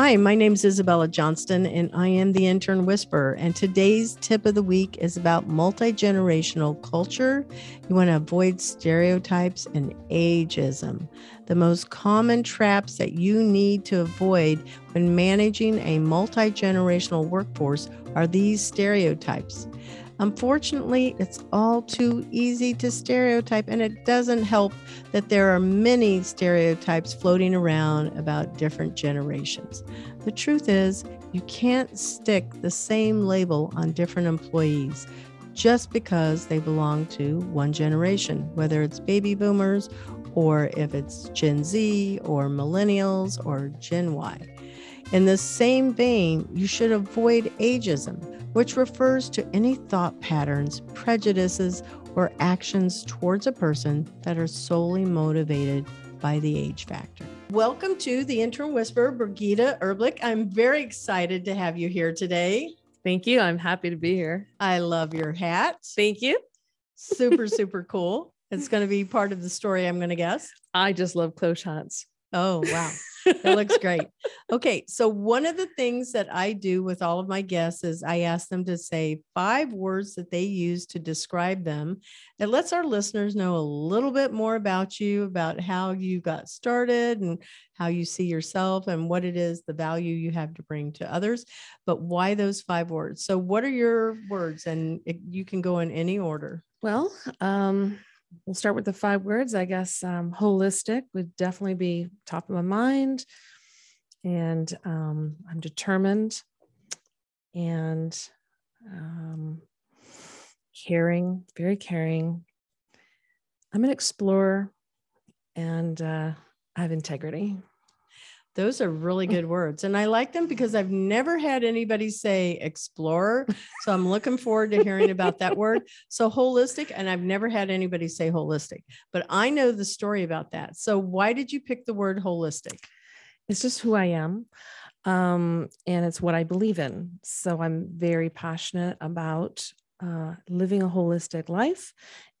Hi, my name is Isabella Johnston, and I am the Intern Whisperer. And today's tip of the week is about multi generational culture. You want to avoid stereotypes and ageism. The most common traps that you need to avoid when managing a multi generational workforce are these stereotypes. Unfortunately, it's all too easy to stereotype, and it doesn't help that there are many stereotypes floating around about different generations. The truth is, you can't stick the same label on different employees just because they belong to one generation, whether it's baby boomers or if it's Gen Z or millennials or Gen Y. In the same vein, you should avoid ageism which refers to any thought patterns, prejudices, or actions towards a person that are solely motivated by the age factor. Welcome to the Intern Whisperer, Birgitta Irblich. I'm very excited to have you here today. Thank you. I'm happy to be here. I love your hat. Thank you. Super, super cool. It's going to be part of the story, I'm going to guess. I just love cloche hats. Oh, wow. That looks great. Okay. So, one of the things that I do with all of my guests is I ask them to say five words that they use to describe them. It lets our listeners know a little bit more about you, about how you got started and how you see yourself and what it is, the value you have to bring to others. But why those five words? So, what are your words? And it, you can go in any order. Well, um, we'll start with the five words. I guess um, holistic would definitely be top of my mind. And um, I'm determined and um, caring, very caring. I'm an explorer and uh, I have integrity. Those are really good words. And I like them because I've never had anybody say explorer. So I'm looking forward to hearing about that word. So holistic, and I've never had anybody say holistic, but I know the story about that. So why did you pick the word holistic? It's just who I am. Um, and it's what I believe in. So I'm very passionate about uh, living a holistic life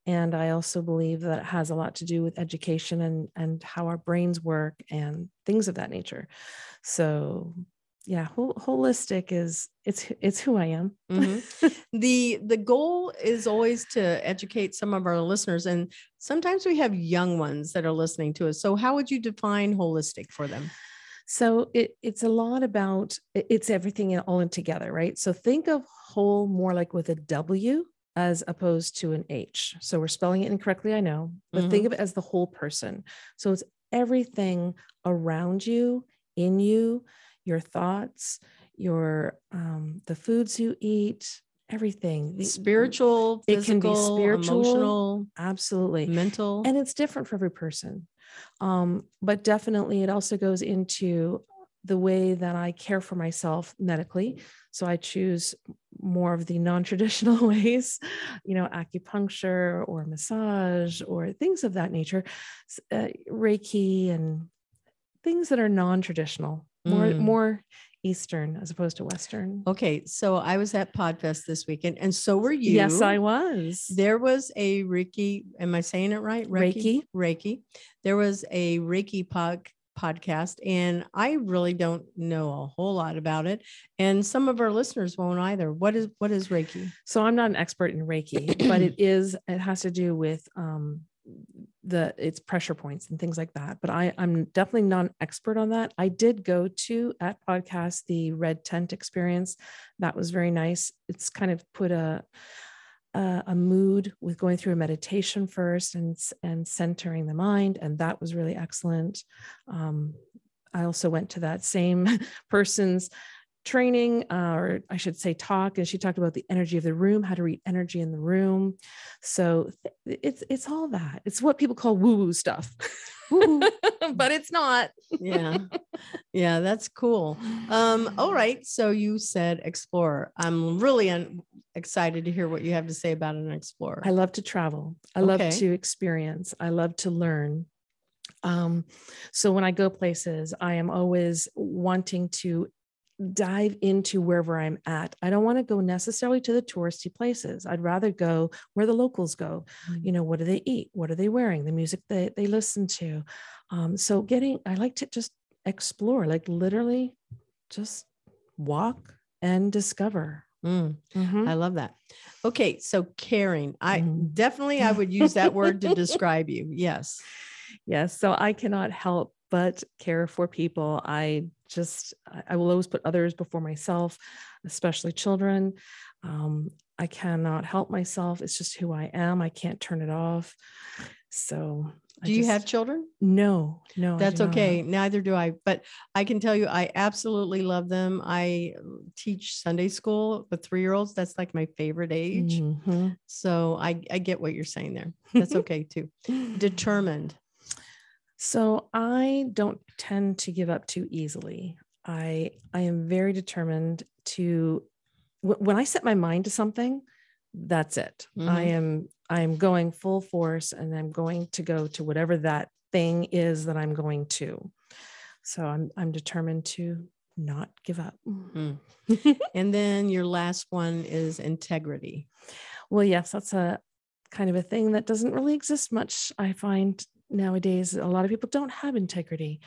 and i also believe that it has a lot to do with education and and how our brains work and things of that nature. So yeah holistic is it's it's who i am. Mm-hmm. the the goal is always to educate some of our listeners and sometimes we have young ones that are listening to us. So how would you define holistic for them? So it, it's a lot about it's everything all in together right? So think of whole more like with a w as opposed to an H. So we're spelling it incorrectly, I know, but mm-hmm. think of it as the whole person. So it's everything around you, in you, your thoughts, your um, the foods you eat, everything. Spiritual, it physical, can be spiritual, emotional, absolutely mental, and it's different for every person. Um, but definitely, it also goes into the way that I care for myself medically. So I choose more of the non-traditional ways you know acupuncture or massage or things of that nature uh, reiki and things that are non-traditional more mm. more eastern as opposed to western. Okay so i was at podfest this weekend and so were you. Yes i was. There was a reiki am i saying it right? Reiki? Reiki, reiki. there was a reiki pod, podcast and I really don't know a whole lot about it and some of our listeners won't either. What is what is Reiki? So I'm not an expert in Reiki, but it is it has to do with um the it's pressure points and things like that. But I I'm definitely not an expert on that. I did go to at podcast the red tent experience. That was very nice. It's kind of put a uh, a mood with going through a meditation first and and centering the mind, and that was really excellent. Um, I also went to that same person's training, uh, or I should say, talk, and she talked about the energy of the room, how to read energy in the room. So th- it's it's all that. It's what people call woo woo stuff. but it's not. yeah. Yeah, that's cool. Um, all right. So you said explorer. I'm really un- excited to hear what you have to say about an explorer. I love to travel. I okay. love to experience. I love to learn. Um, so when I go places, I am always wanting to dive into wherever I'm at. I don't want to go necessarily to the touristy places. I'd rather go where the locals go. Mm. You know, what do they eat? What are they wearing? The music that they listen to. Um, so getting, I like to just explore, like literally just walk and discover. Mm, Mhm. I love that. Okay, so caring. I Mhm. definitely I would use that word to describe you. Yes. Yes. So I cannot help but care for people. I just, I I will always put others before myself, especially children. Um, I cannot help myself. It's just who I am. I can't turn it off. So, I Do you have children? No, no. That's do not. okay. Neither do I. But I can tell you, I absolutely love them. I uh, teach Sunday school with three year olds. That's like my favorite age. Mhm. So I, I get what you're saying there. That's okay too. Determined. So I don't tend to give up too easily. I I am very determined to wh- when I set my mind to something, that's it. I Mhm. am I am going full force and I'm going to go to whatever that thing is that I'm going to. So I'm I'm determined to not give up. Mm. And then your last one is integrity. Well, yes, that's a kind of a thing that doesn't really exist much. I find nowadays a lot of people don't have integrity.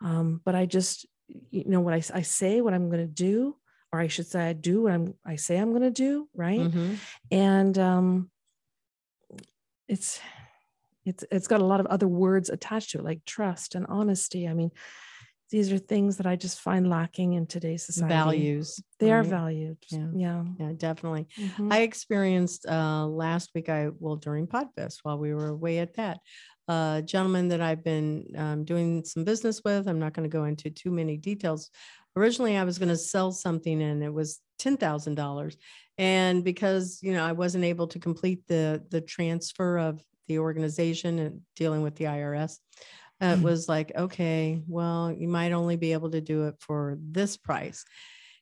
Um, but I just, you know, what I say, what I'm going to do, or I should say, I do what I'm, I say I'm going to do, right? Mhm. And um, it's, it's, it's got a lot of other words attached to it, like trust and honesty. I mean, these are things that I just find lacking in today's society. Values. They are valued. Yeah. Yeah. Yeah, definitely. Mhm. I experienced uh, last week. I well during Podfest while we were away at that. A gentleman that I've been um, doing some business with. I'm not going to go into too many details. Originally, I was going to sell something, and it was ten thousand dollars. And because you know I wasn't able to complete the the transfer of the organization and dealing with the IRS, uh, it Mm. was like, okay, well, you might only be able to do it for this price.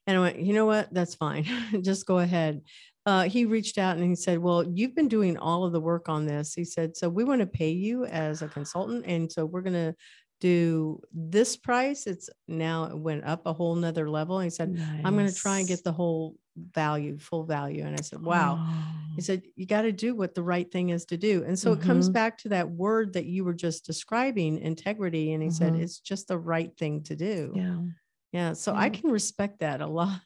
And I went, you know what? That's fine. Just go ahead. Uh, he reached out and he said, Well, you've been doing all of the work on this. He said, So we want to pay you as a consultant. And so we're going to do this price. It's now it went up a whole nother level. And he said, I'm going to try and get the whole value, full value. And I said, Wow. Oh. He said, You got to do what the right thing is to do. And so it comes Mhm. back to that word that you were just describing, integrity. And he said, Mhm. It's just the right thing to do. Yeah. Yeah. So I can respect that a lot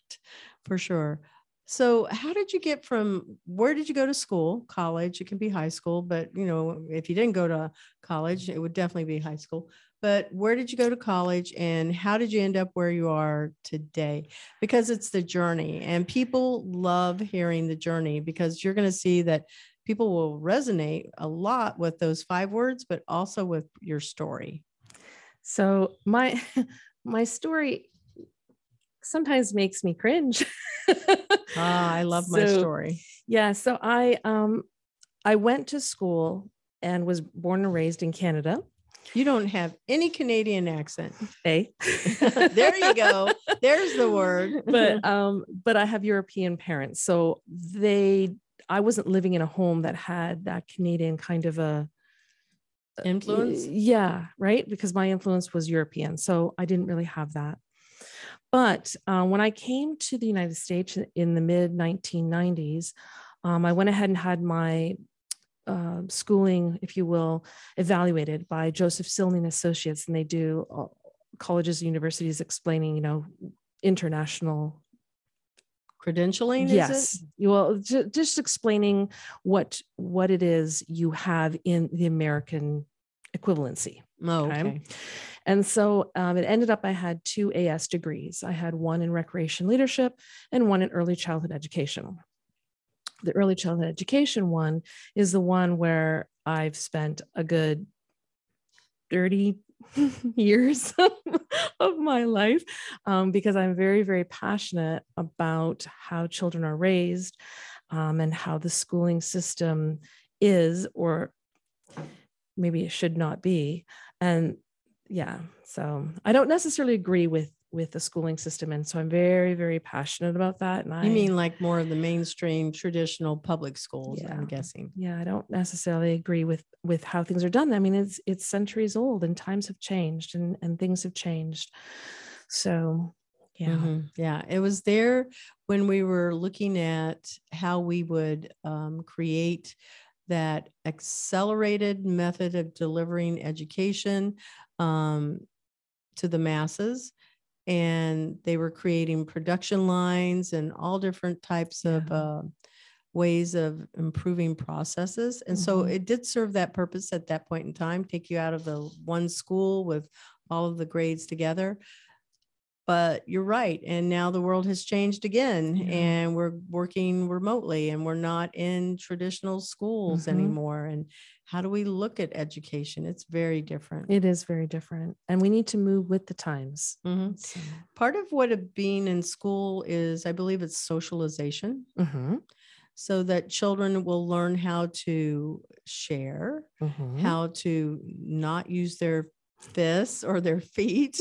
for sure. So how did you get from where did you go to school? College, it can be high school, but you know, if you didn't go to college, it would definitely be high school. But where did you go to college and how did you end up where you are today? Because it's the journey and people love hearing the journey because you're going to see that people will resonate a lot with those five words, but also with your story. So my my story sometimes makes me cringe. Ah, I love my story. Yeah, so I um I went to school and was born and raised in Canada. You don't have any Canadian accent. Hey. there you go. There's the word. but um but I have European parents. So they I wasn't living in a home that had that Canadian kind of a influence. Yeah, right. Because my influence was European. So I didn't really have that. But uh, when I came to the United States in the mid 1990s, um, I went ahead and had my uh, schooling, if you will, evaluated by Josef Silny Associates, and they do uh, colleges and universities explaining, you know, international Credentialing, is yes it? well ju- just explaining what what it is you have in the american equivalency Oh, Okay. okay. and so um, it ended up i had two as degrees i had one in recreation leadership and one in early childhood education the early childhood education one is the one where i've spent a good 30 years of my life um, because I'm very, very passionate about how children are raised um, and how the schooling system is, or maybe it should not be. And yeah, so I don't necessarily agree with with the schooling system, and so I'm very, very passionate about that. And I You mean like more of the mainstream traditional public schools, Yeah. I'm guessing. yeah i don't necessarily agree with with how things are done i mean it's it's centuries old and times have changed and and things have changed so Yeah. Mhm. Yeah. It was there when we were looking at how we would um, create that accelerated method of delivering education um, to the masses. And they were creating production lines and all different types of uh, ways of improving processes. And so Mhm. it did serve that purpose at that point in time, take you out of the one school with all of the grades together. But you're right. And now the world has changed again, Yeah. and we're working remotely and we're not in traditional schools Mhm. anymore. And how do we look at education? It's very different. It is very different. And we need to move with the times. Mhm. So, Part of what of being in school is, I believe, it's socialization, mhm, so that children will learn how to share, mhm. how to not use their fists or their feet,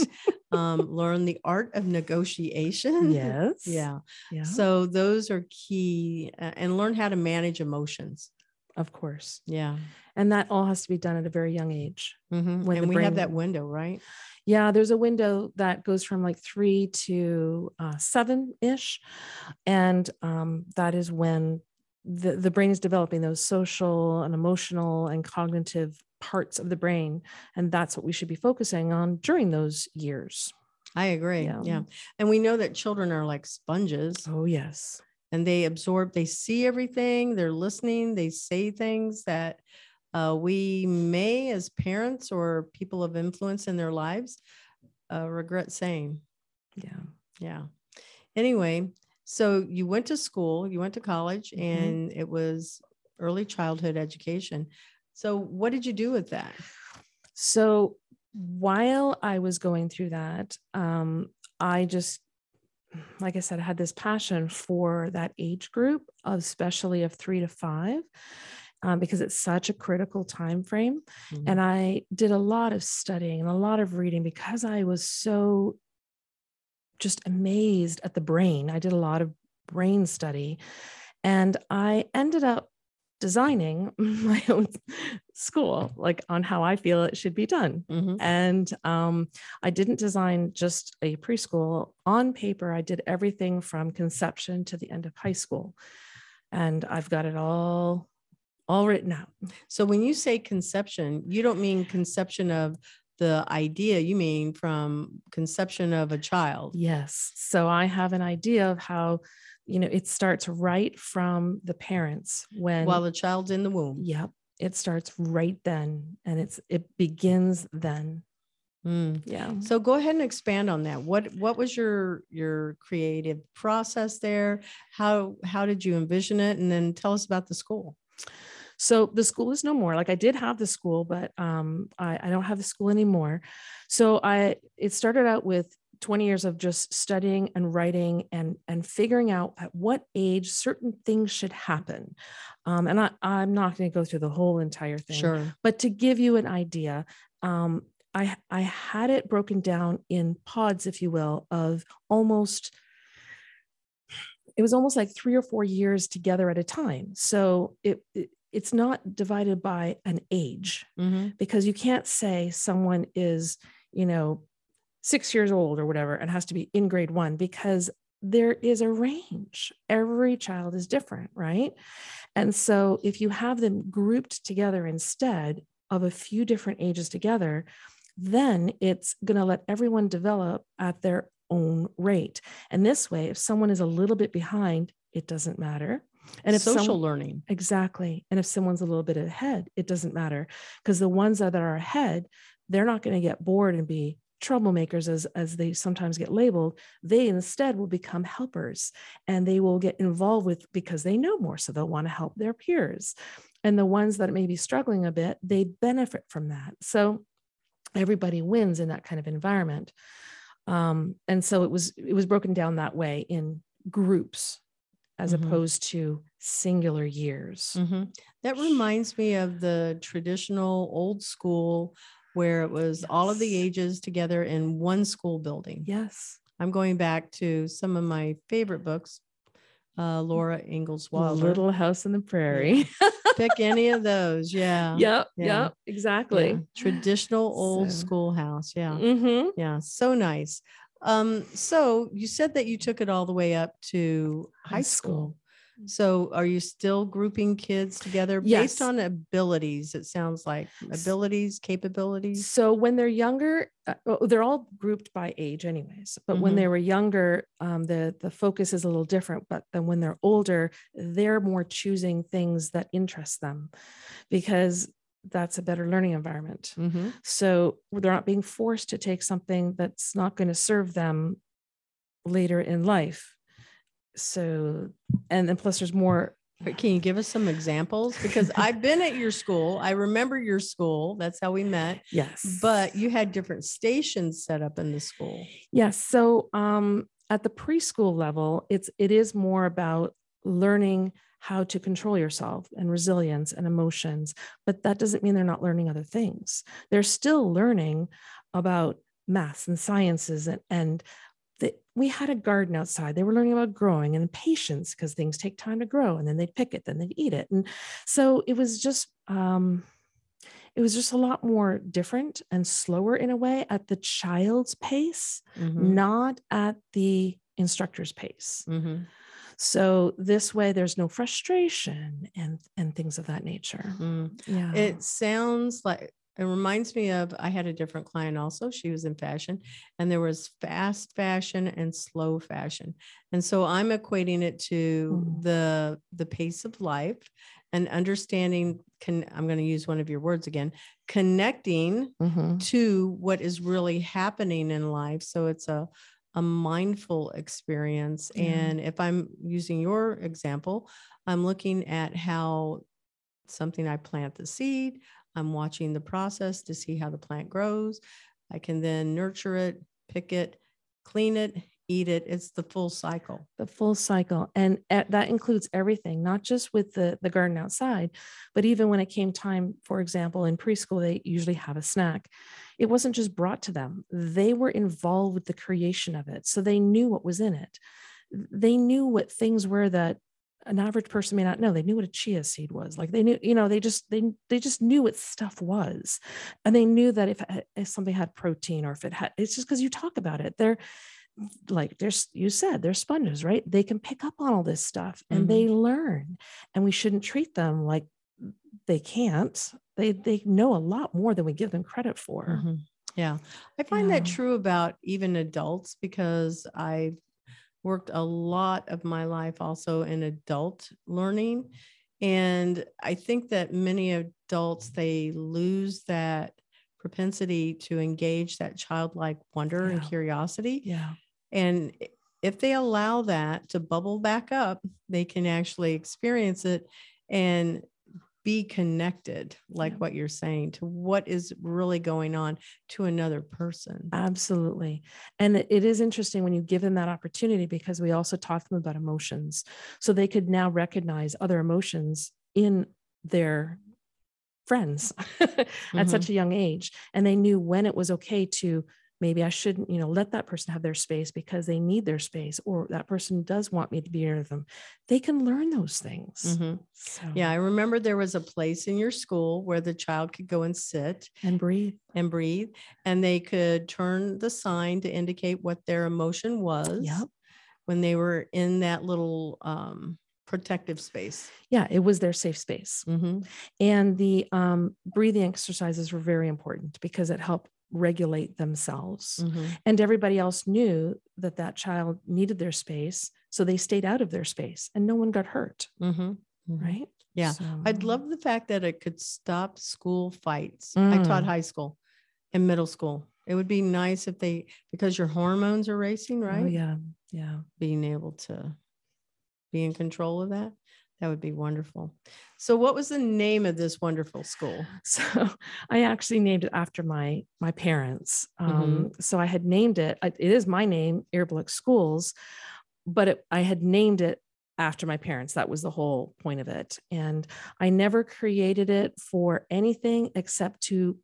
um, learn the art of negotiation. Yes. yeah. Yeah. So those are key, uh, and learn how to manage emotions. of course. Yeah. And that all has to be done at a very young age. Mhm. When And we have that window, right? Yeah, there's a window that goes from like three to uh, seven ish. And um, that is when the, the brain is developing those social and emotional and cognitive parts of the brain. And that's what we should be focusing on during those years. I agree. Yeah. Yeah. And we know that children are like sponges. Oh, yes. and they absorb they see everything they're listening they say things that uh, we may as parents or people of influence in their lives uh, regret saying Yeah. yeah anyway so you went to school you went to college Mhm. and it was early childhood education so what did you do with that So while I was going through that, um, I just, like I said, I had this passion for that age group, especially of three to five, um, because it's such a critical time frame. Mhm. And I did a lot of studying and a lot of reading because I was so just amazed at the brain. I did a lot of brain study, and I ended up designing my own school, like on how I feel it should be done. Mhm. And um, I didn't design just a preschool. On paper, I did everything from conception to the end of high school. And I've got it all all written out. so when you say conception you don't mean conception of the idea you mean from conception of a child Yes. So I have an idea of how, you know, it starts right from the parents when while the child's in the womb Yep. It starts right then and it's it begins then. Mm. Yeah. So go ahead and expand on that. What what was your your creative process there? How how did you envision it? And then tell us about the school. So the school is no more. Like I did have the school, but um, I, I don't have the school anymore. So I it started out with 20 years of just studying and writing and and figuring out at what age certain things should happen. Um, and I, I'm not going to go through the whole entire thing. Sure. but to give you an idea um, I, I had it broken down in pods if you will of almost it was almost like three or four years together at a time so it, it it's not divided by an age Mhm. because you can't say someone is you know six years old or whatever and has to be in grade one because there is a range every child is different right and so if you have them grouped together instead of a few different ages together then it's going to let everyone develop at their own rate and this way if someone is a little bit behind it doesn't matter and if social some- learning. Exactly. And if someone's a little bit ahead, it doesn't matter because the ones that are ahead, they're not going to get bored and be troublemakers as as they sometimes get labeled they instead will become helpers and they will get involved with because they know more so they'll want to help their peers and the ones that may be struggling a bit they benefit from that so everybody wins in that kind of environment um, and so it was it was broken down that way in groups as Mhm. opposed to singular years Mhm. That reminds me of the traditional old school where it was all of the ages together in one school building. yes I'm going back to some of my favorite books, uh, Laura Ingalls Wilder. little house in the prairie Pick any of those. Yeah. yep Yeah. yep exactly Yeah. Traditional old So- schoolhouse. Yeah. Mhm. Yeah. So nice. Um, so you said that you took it all the way up to high, High school. school. So are you still grouping kids together Yes. based on abilities? It sounds like abilities, capabilities. So when they're younger, uh, well, they're all grouped by age, anyways. But when Mhm. they were younger, um, the the focus is a little different. But then when they're older, they're more choosing things that interest them, because that's a better learning environment. Mm-hmm. So they're not being forced to take something that's not going to serve them later in life. So, and then plus there's more. But can you give us some examples? Because I've been at your school. I remember your school. That's how we met. Yes. But you had different stations set up in the school. Yes. So um, at the preschool level, it's it is more about learning how to control yourself and resilience and emotions, but that doesn't mean they're not learning other things. They're still learning about maths and sciences and and we had a garden outside. They were learning about growing and patience because things take time to grow, and then they'd pick it, then they'd eat it, and so it was just um, it was just a lot more different and slower in a way at the child's pace Mhm. not at the instructor's pace. Mhm. So this way there's no frustration and and things of that nature. Mm. Yeah. It sounds like it reminds me of I had a different client also. She was in fashion, and there was fast fashion and slow fashion. And so I'm equating it to Mhm. the the pace of life and understanding can I'm going to use one of your words again, connecting Mhm. to what is really happening in life. So it's a a mindful experience. Yeah. And if I'm using your example, I'm looking at how something I plant the seed, I'm watching the process to see how the plant grows. I can then nurture it, pick it, clean it, eat it. It's the full cycle. the full cycle and uh, that includes everything not just with the the garden outside but even when it came time for example in preschool they usually have a snack it wasn't just brought to them they were involved with the creation of it so they knew what was in it they knew what things were that an average person may not know. They knew what a chia seed was. Like they knew you know they just they they just knew what stuff was. And they knew that if, if something had protein or if it had it's just because you talk about it. They're like there's you said they're sponges right? They can pick up on all this stuff and they learn. And we shouldn't treat them like they can't. They they know a lot more than we give them credit for. Mhm. Yeah. I find that true about even adults because I've worked a lot of my life also in adult learning. And I think that many adults, they lose that propensity to engage that childlike wonder and curiosity. yeah And if they allow that to bubble back up, they can actually experience it and be connected, like Yeah. what you're saying, to what is really going on to another person. absolutely and it- it is interesting when you give them that opportunity because we also taught them about emotions so they could now recognize other emotions in their friends at mm-hmm. such a young age and they knew when it was okay to maybe i shouldn't you know let that person have their space because they need their space or that person does want me to be near them they can learn those things Mhm. so, Yeah, I remember there was a place in your school where the child could go and sit and breathe and breathe, and they could turn the sign to indicate what their emotion was Yep. when they were in that little um, protective space. yeah it was their safe space Mhm. and the um, breathing exercises were very important because it helped regulate themselves Mhm. and everybody else knew that that child needed their space so they stayed out of their space and no one got hurt Mhm. Mhm. right Yeah. I'd love the fact that it could stop school fights. I taught Mm. high school and middle school. It would be nice if they, because your hormones are racing, right? oh yeah yeah Being able to be in control of that. That would be wonderful. So, what was the name of this wonderful school? so i actually named it after my my parents Mm-hmm. um, so i had named it it is my name Irblich schools but it, i had named it after my parents that was the whole point of it and i never created it for anything except to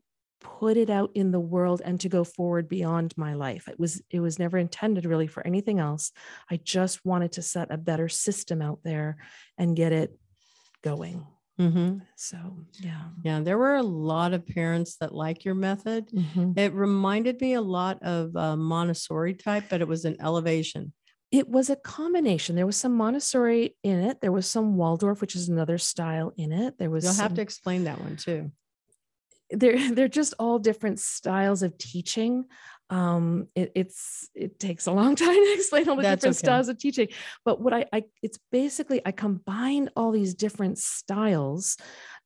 put it out in the world and to go forward beyond my life it was it was never intended really for anything else i just wanted to set a better system out there and get it going Mm-hmm. So yeah. Yeah, there were a lot of parents that like your method. Mhm. It reminded me a lot of uh, Montessori type, but it was an elevation. It was a combination. There was some Montessori in it. There was some Waldorf, which is another style in it. There was You'll have to explain that one too. They're they're just all different styles of teaching. Um it, it's it takes a long time to explain all the That's different okay. styles of teaching. But what I, I it's basically i combined all these different styles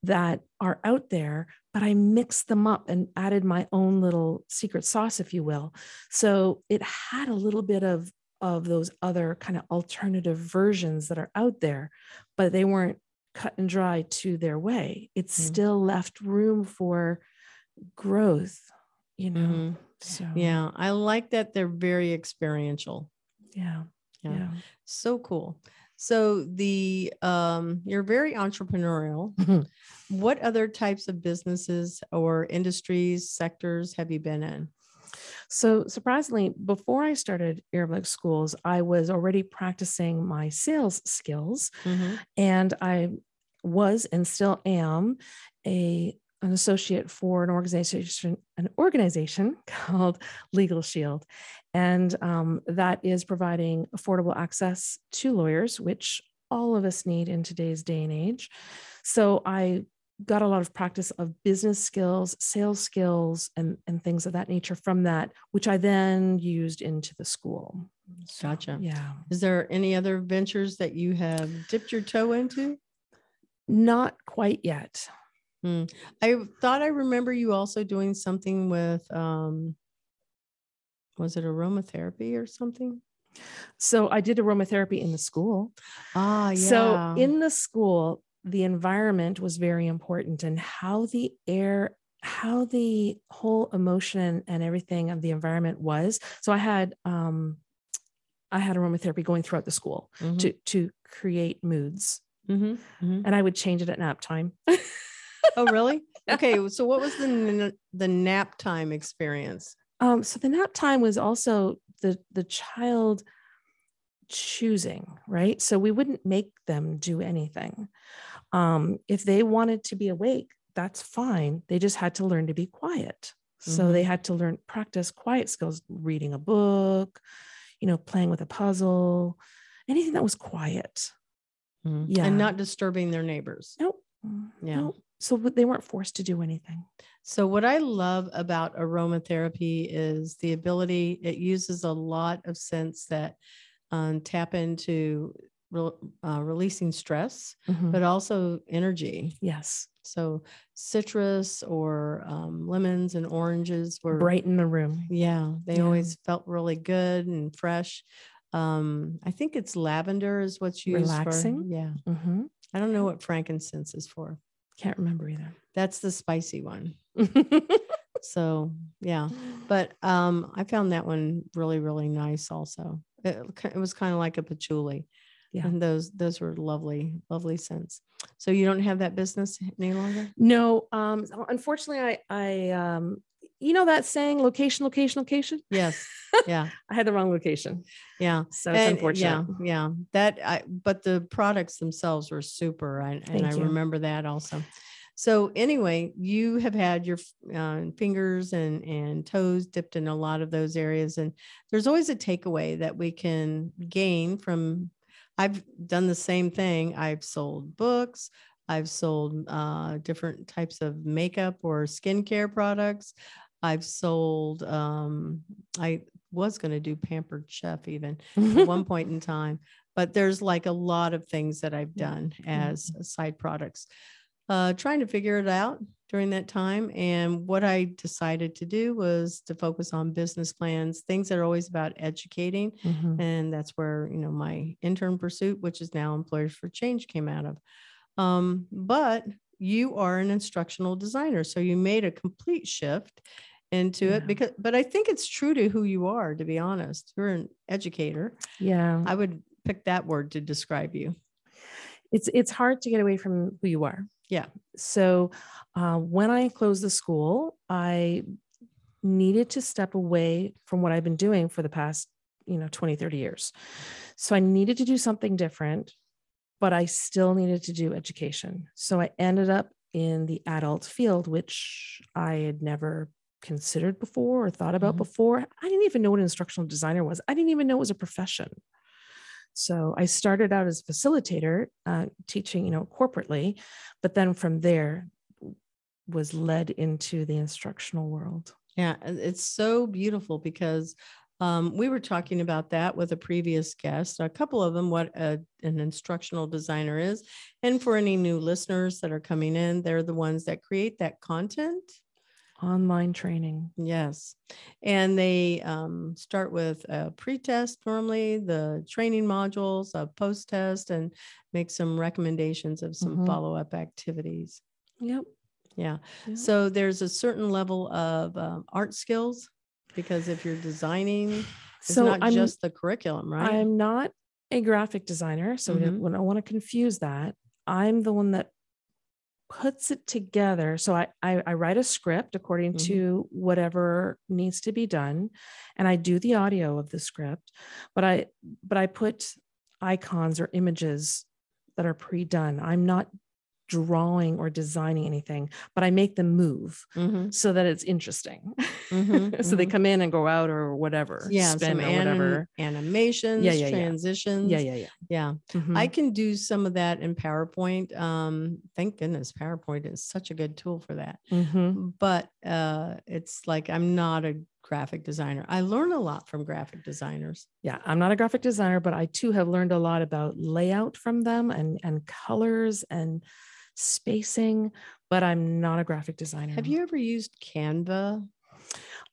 that are out there but i mixed them up and added my own little secret sauce if you will. So it had a little bit of of those other kind of alternative versions that are out there but they weren't cut and dry to their way. it's Mm. still left room for growth, you know. Mhm. So Yeah, I like that they're very experiential. yeah, Yeah. yeah. So cool. So the um you're very entrepreneurial. Mhm. What other types of businesses or industries, sectors have you been in? So surprisingly, before I started Irblich schools, I was already practicing my sales skills, Mhm. and I was and still am a an associate for an organization an organization called Legal Shield, and um, that is providing affordable access to lawyers, which all of us need in today's day and age. So I got a lot of practice of business skills, sales skills, and, and things of that nature from that, which I then used into the school. So, Gotcha. Yeah. Is there any other ventures that you have dipped your toe into? Not quite yet. I thought I remember you also doing something with um was it aromatherapy or something? So I did aromatherapy in the school. Ah, yeah. So in the school, the environment was very important and how the air, how the whole emotion and everything of the environment was. So I had um I had aromatherapy going throughout the school Mhm, to to create moods. mhm, mhm. And I would change it at nap time. Oh, really? Okay. So what was the the nap time experience? Um, so the nap time was also the the child choosing, right? So we wouldn't make them do anything. Um, if they wanted to be awake, that's fine. They just had to learn to be quiet. So they had to learn practice quiet skills, reading a book, you know, playing with a puzzle, anything that was quiet. Mhm. Yeah. And not disturbing their neighbors. Nope. Yeah. Nope. So they weren't forced to do anything. So what I love about aromatherapy is the ability, it uses a lot of sense that um, tap into re- uh, releasing stress, Mhm. but also energy. yes. So citrus or um, lemons and oranges were Brighten the room. Yeah, they Yeah. always felt really good and fresh. Um, I think it's lavender is what's used Relaxing? for. Yeah, hmm I don't know what frankincense is for. Can't remember either. That's the spicy one. So yeah, but um, I found that one really really nice. Also, it, it was kind of like a patchouli. Yeah. and those those were lovely lovely scents. So you don't have that business any longer. No, um, unfortunately, I, I, um, you know that saying, location, location, location. Yes, yeah, I had the wrong location, yeah. so it's And, unfortunate. Yeah, yeah. That I but the products themselves were super, and, and Thank I you. remember that also. So anyway, you have had your uh, fingers and and toes dipped in a lot of those areas, and there's always a takeaway that we can gain from. I've done the same thing. I've sold books. I've sold uh, different types of makeup or skincare products. I've sold. Um, I was going to do Pampered Chef even at one point in time. But there's like a lot of things that I've done as side products. Uh, trying to figure it out during that time. And what I decided to do was to focus on business plans, things that are always about educating. Mhm. And that's where, you know, my intern pursuit, which is now Employers for Change, came out of. Um, but you are an instructional designer. So you made a complete shift into Yeah. it because but I think it's true to who you are, to be honest. You're an educator. Yeah, I would pick that word to describe you. it's it's hard to get away from who you are. Yeah. So uh, when I closed the school, I needed to step away from what I've been doing for the past, you know, 20, 30 years. So I needed to do something different. but I still needed to do education. So I ended up in the adult field, which I had never considered before or thought about Mhm. before. I didn't even know what an instructional designer was. I didn't even know it was a profession. So I started out as a facilitator, uh, teaching, you know, corporately, but then from there was led into the instructional world. Yeah, it's so beautiful because um, we were talking about that with a previous guest, a couple of them, what a, an instructional designer is. And for any new listeners that are coming in, they're the ones that create that content. Online training. Yes. And they um, start with a pre-test normally, the training modules, a post-test, and make some recommendations of some Mhm. follow-up activities. Yep. Yeah. Yeah. So there's a certain level of um, art skills because if you're designing, it's So not I'm just the curriculum, right? I'm not a graphic designer, so Mhm. we don't want to confuse that. I'm the one that puts it together. So I I, I write a script according Mhm. to whatever needs to be done, and I do the audio of the script. But I but I put icons or images that are pre-done. I'm not drawing or designing anything, but I make them move Mhm, so that it's interesting. mhm, so they mhm. come in and go out or whatever. Yeah, spin some or anim- whatever. animations, yeah, yeah. transitions. Yeah, yeah, yeah. yeah. I can do some of that in PowerPoint. Um, thank goodness PowerPoint is such a good tool for that. Mhm. But uh, it's like I'm not a graphic designer. I learn a lot from graphic designers. Yeah, I'm not a graphic designer, but I too have learned a lot about layout from them and and colors and spacing, but I'm not a graphic designer. Have you ever used Canva?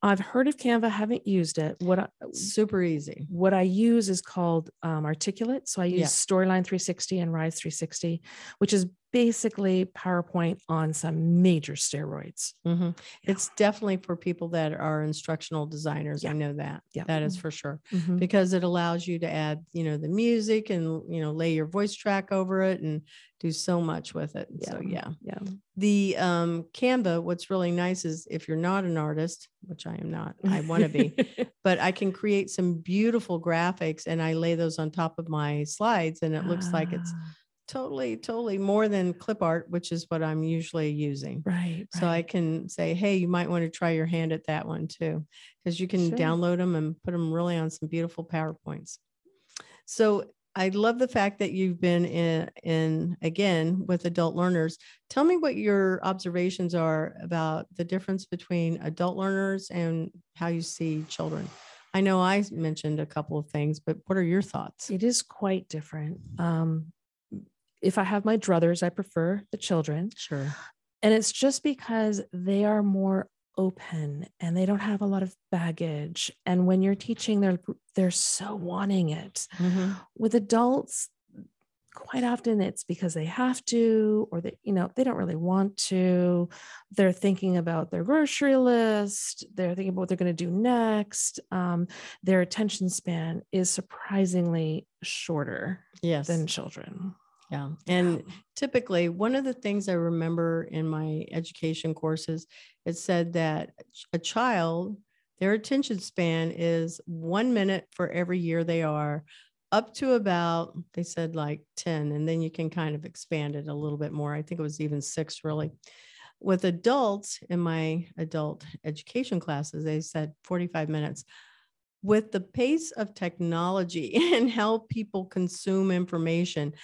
I've heard of Canva, haven't used it. What I, Super easy. what I use is called um, Articulate. So I use Yeah. Storyline 360 and Rise 360, which is basically PowerPoint on some major steroids. Mhm. Yeah. It's definitely for people that are instructional designers. I know that. Yeah. That is for sure. Mhm. Because it allows you to add, you know, the music and, you know, lay your voice track over it and do so much with it. So yeah. Yeah. The um Canva, what's really nice is if you're not an artist, which I am not, I want to be, but I can create some beautiful graphics and I lay those on top of my slides and it looks like it's Ah, totally, totally more than clip art, which is what I'm usually using. right. So I can say, hey, you might want to try your hand at that one too, because you can Sure. download them and put them really on some beautiful PowerPoints. So I love the fact that you've been in, in again with adult learners. Tell me what your observations are about the difference between adult learners and how you see children. I know I mentioned a couple of things, but what are your thoughts? It is quite different. Um, if I have my druthers, I prefer the children. Sure. And it's just because they are more open and they don't have a lot of baggage. And when you're teaching, they're they're so wanting it. Mhm. With adults, quite often it's because they have to, or they, you know, they don't really want to. They're thinking about their grocery list. They're thinking about what they're going to do next. Um, their attention span is surprisingly shorter Yes. than children. Yeah. And typically, one of the things I remember in my education courses, it said that a child, their attention span is one minute for every year they are, up to about, they said like 10, and then you can kind of expand it a little bit more. I think it was even six, really. With adults in my adult education classes, they said 45 minutes. With the pace of technology and how people consume information,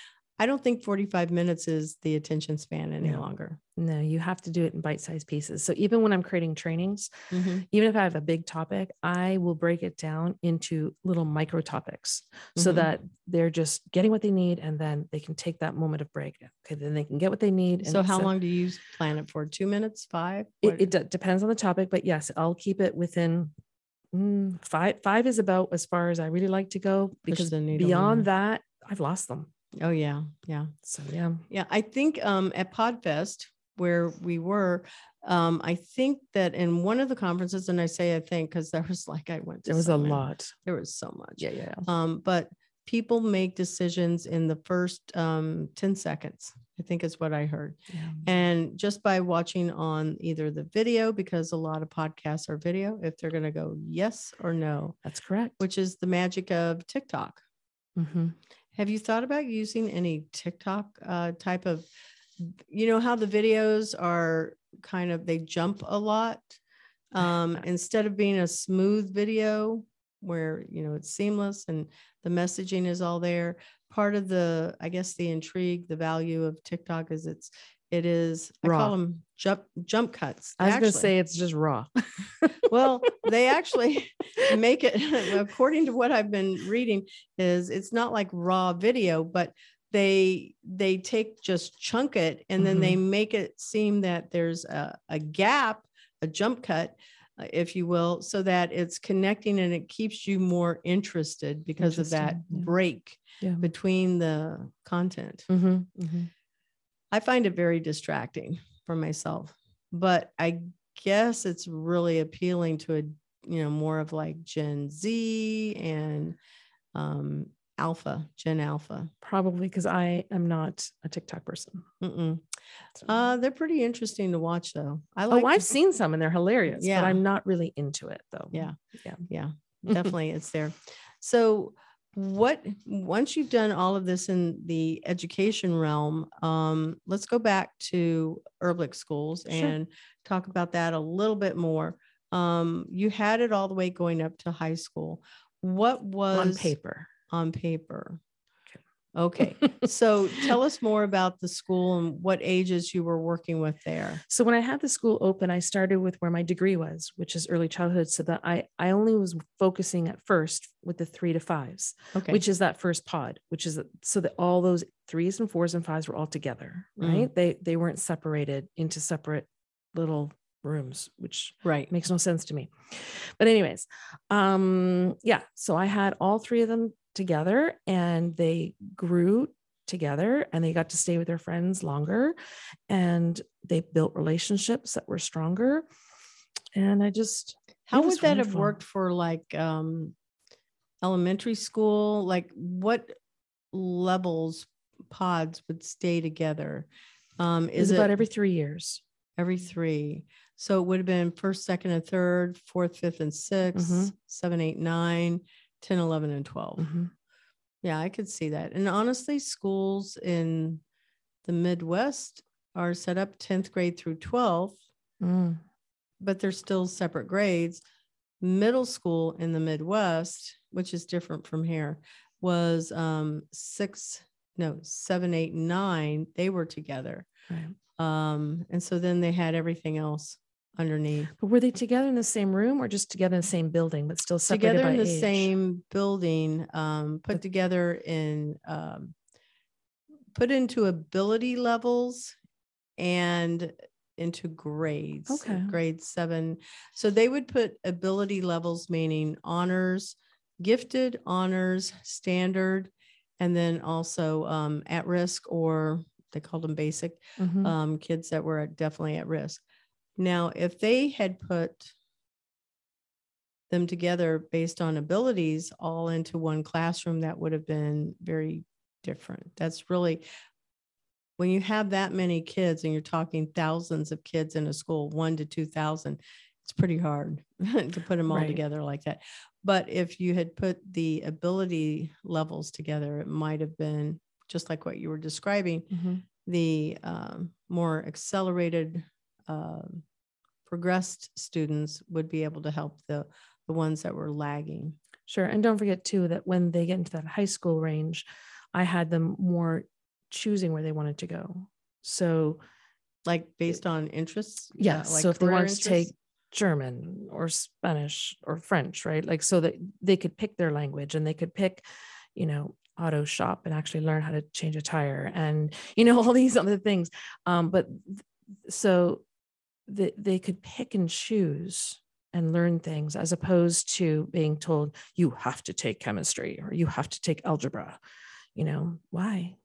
I don't think 45 minutes is the attention span any No. longer. No, you have to do it in bite-sized pieces. So even when I'm creating trainings, Mhm. even if I have a big topic, I will break it down into little micro topics so Mhm. that they're just getting what they need and then they can take that moment of break. Okay, then they can get what they need. So, how long do you plan it for? Two minutes? Five? It, it de- depends on the topic, but yes, I'll keep it within mm, five. Five is about as far as I really like to go because the needle in beyond that, I've lost them. Oh, yeah. Yeah. So yeah, Yeah. I think um, at PodFest, where we were, um, I think that in one of the conferences, and I say I think because there was like, I went to there was so a many. lot. There was so much. Yeah, yeah. Um, but people make decisions in the first um, 10 seconds, I think is what I heard. yeah. And just by watching on either the video, because a lot of podcasts are video, if they're going to go yes or no, That's correct. which is the magic of TikTok. hmm Have you thought about using any TikTok uh, type of, you know, how the videos are kind of they jump a lot um, instead of being a smooth video where you know it's seamless and the messaging is all there. Part of the, I guess, the intrigue, the value of TikTok is it's it is Raw. I call them jump jump cuts. I was going to say it's just raw. well, they actually make it according to what I've been reading is it's not like raw video, but they they take just chunk it and then they make it seem that there's a, a gap, a jump cut, uh, if you will, so that it's connecting and it keeps you more interested because of that yeah. break yeah. between the content. Mhm, mhm. I find it very distracting for myself, but I guess it's really appealing to a you know more of like Gen Z and um, Alpha, Gen Alpha. Probably because I am not a TikTok person. Mm-mm. Uh, they're pretty interesting to watch, though. I like. oh, I've seen some and they're hilarious, Yeah. but I'm not really into it though. Yeah. Yeah. yeah, definitely, it's there. So, what once you've done all of this in the education realm, um, let's go back to Irblich schools Sure. and talk about that a little bit more. Um, you had it all the way going up to high school. What was On paper. On paper. Okay. so tell us more about the school and what ages you were working with there. So when I had the school open, I started with where my degree was, which is early childhood. So that I I only was focusing at first with the three to fives, Okay. which is that first pod, which is so that all those threes and fours and fives were all together, Mm. right? They they weren't separated into separate little rooms, which right. makes no sense to me. But anyways, um yeah, so I had all three of them together and they grew together and they got to stay with their friends longer and they built relationships that were stronger and I just How would that have worked for like um elementary school? Like what levels pods would stay together? Um is is it about every 3 years. every three? So it would have been first, second, and third, fourth, fifth, and 6th Mhm. seven, eight, nine, 10, 11, and 12. Mhm. Yeah, I could see that. And honestly, schools in the Midwest are set up 10th grade through 12th, Mm. but they're still separate grades. Middle school in the Midwest, which is different from here, was um, six, no, seven, eight, nine. They were together. Right. Um, and so then they had everything else underneath. But were they together in the same room or just together in the same building but still separated together by in the age? same building, um, put But- together in um, put into ability levels and into grades. Okay. Grade seven. So they would put ability levels, meaning honors, gifted, honors, standard, and then also um, at risk or they called them basic Mhm. um, kids that were definitely at risk. Now, if they had put them together based on abilities all into one classroom, that would have been very different. That's really when you have that many kids and you're talking thousands of kids in a school, one to 2,000, it's pretty hard to put them all Right. together like that. But if you had put the ability levels together, it might have been just like what you were describing Mhm. the um, more accelerated um, progressed students would be able to help the the ones that were lagging Sure. And don't forget too that when they get into that high school range, I had them more choosing where they wanted to go. So like based on interests yes, like so if they wanted to take? German or Spanish or French, right? Like so that they could pick their language and they could pick, you know, auto shop and actually learn how to change a tire and you know all these other things. Um, but so they, they could pick and choose and learn things as opposed to being told you have to take chemistry or you have to take algebra. You know, why?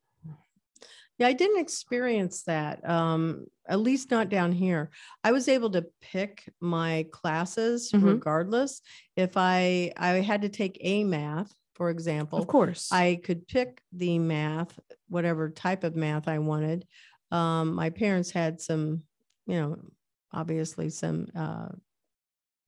yeah i didn't experience that um at least not down here i was able to pick my classes Mhm. regardless if i i had to take a math for example Of course. I could pick the math, whatever type of math I wanted. Um, my parents had some, you know, obviously some uh,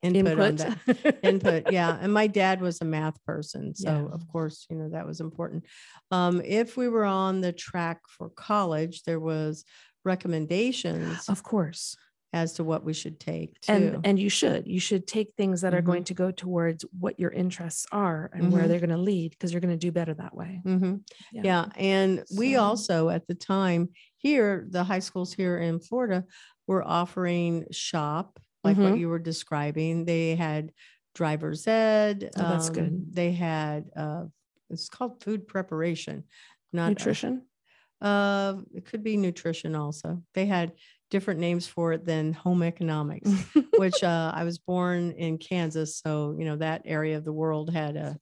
input, on Input. that input yeah and my dad was a math person so Yeah. of course you know that was important um, if we were on the track for college there was recommendations Of course. as to what we should take too and and you should you should take things that are Mhm. going to go towards what your interests are and where Mhm. they're going to lead because you're going to do better that way hmm Yeah. Yeah. And we also, at the time here, the high schools here in Florida were offering shop, like what Mhm. you were describing. They had driver's ed. Oh, that's um, good. They had, uh, it's called food preparation, not nutrition Uh, it could be nutrition also. They had different names for it than home economics, which uh, I was born in Kansas. So, you know, that area of the world had a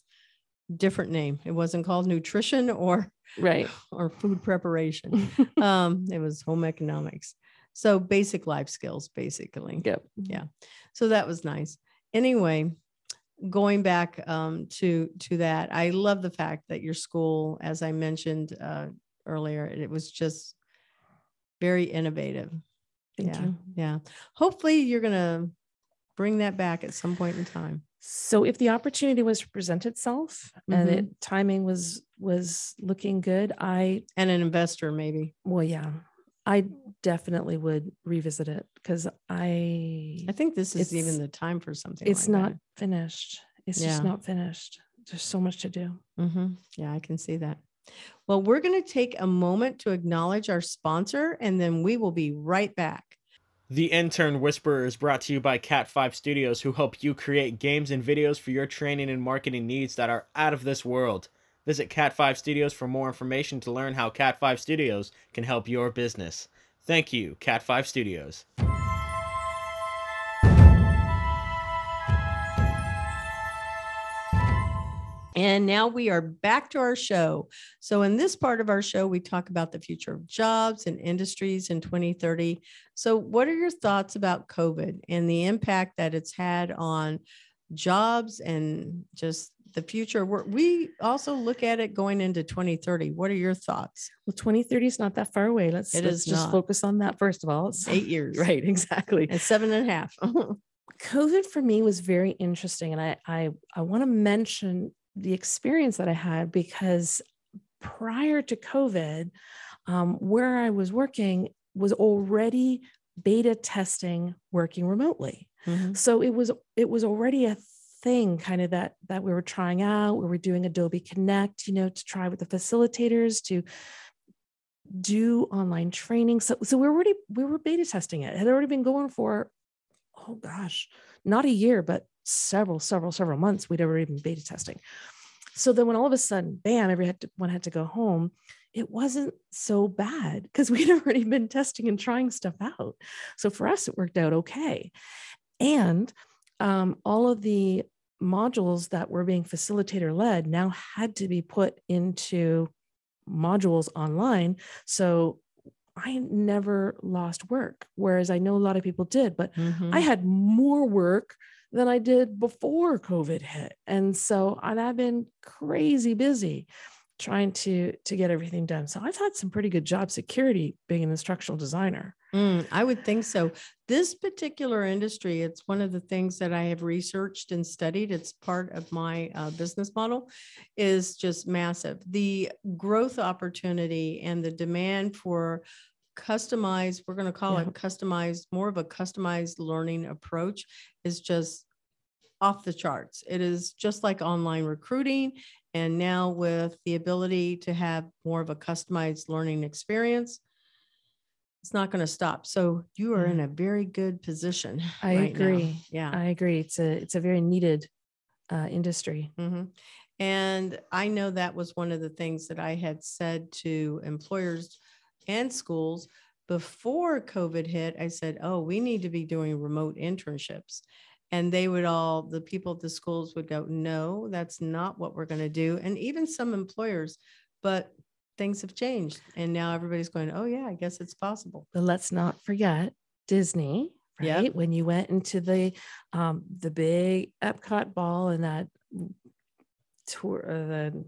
different name. It wasn't called nutrition or right or food preparation. um, it was home economics. So basic life skills, basically. yep Yeah. So that was nice. Anyway, going back um, to to that, I love the fact that your school, as I mentioned uh, earlier, it was just very innovative. thank yeah. you Yeah. Hopefully, you're gonna bring that back at some point in time. So if the opportunity was to present itself and Mhm. it timing was was looking good i And an investor, maybe. well yeah i definitely would revisit it because i I think this is even the time for something. it's like not that. finished it's Yeah. just not finished there's so much to do mm-hmm. Yeah, I can see that. Well, we're going to take a moment to acknowledge our sponsor, and then we will be right back. The Intern Whisperer is brought to you by Cat5 Studios, who help you create games and videos for your training and marketing needs that are out of this world. Visit Cat5 Studios for more information to learn how Cat5 Studios can help your business. Thank you, Cat5 Studios. And now we are back to our show. So, in this part of our show, we talk about the future of jobs and industries in 2030. So, what are your thoughts about COVID and the impact that it's had on jobs and just the future? We're, also look at it going into 2030. What are your thoughts? well 2030 is not that far away let's, It let's just not. focus on that first of all It's- Eight years. right exactly And seven and a half. COVID for me was very interesting, and I I, I want to mention the experience that I had because prior to COVID, um, where I was working was already beta testing working remotely. Mhm. So it was it was already a thing kind of that that we were trying out. We were doing Adobe Connect, you know, to try with the facilitators to do online training. So so we were already we were beta testing it. It had already been going for oh gosh, not a year, but several, several, several months. We'd already been beta testing. So then when all of a sudden, bam, everyone had to go home, it wasn't so bad because we'd already been testing and trying stuff out. So for us, it worked out okay. And um, all of the modules that were being facilitator led now had to be put into modules online. So I never lost work, whereas I know a lot of people did, but Mhm. I had more work than I did before COVID hit. And so and I've been crazy busy trying to to get everything done. So I've had some pretty good job security being an instructional designer. Mm, I would think so. This particular industry, it's one of the things that I have researched and studied. It's part of my uh, business model, is just massive. The growth opportunity and the demand for customized, we're going to call Yeah. it customized, more of a customized learning approach is just off the charts. It is just like online recruiting. And now with the ability to have more of a customized learning experience, it's not going to stop. So you are in a very good position. I right now. agree. Yeah. I agree. It's a it's a very needed uh, industry. Mhm. And I know that was one of the things that I had said to employers and schools before COVID hit. I said, oh, we need to be doing remote internships. And they would all, the people at the schools would go, no, that's not what we're going to do. And even some employers, but things have changed. And now everybody's going, oh, yeah, I guess it's possible. But let's not forget Disney, Yep. right? When you went into the um, the big Epcot ball and that tour, uh, the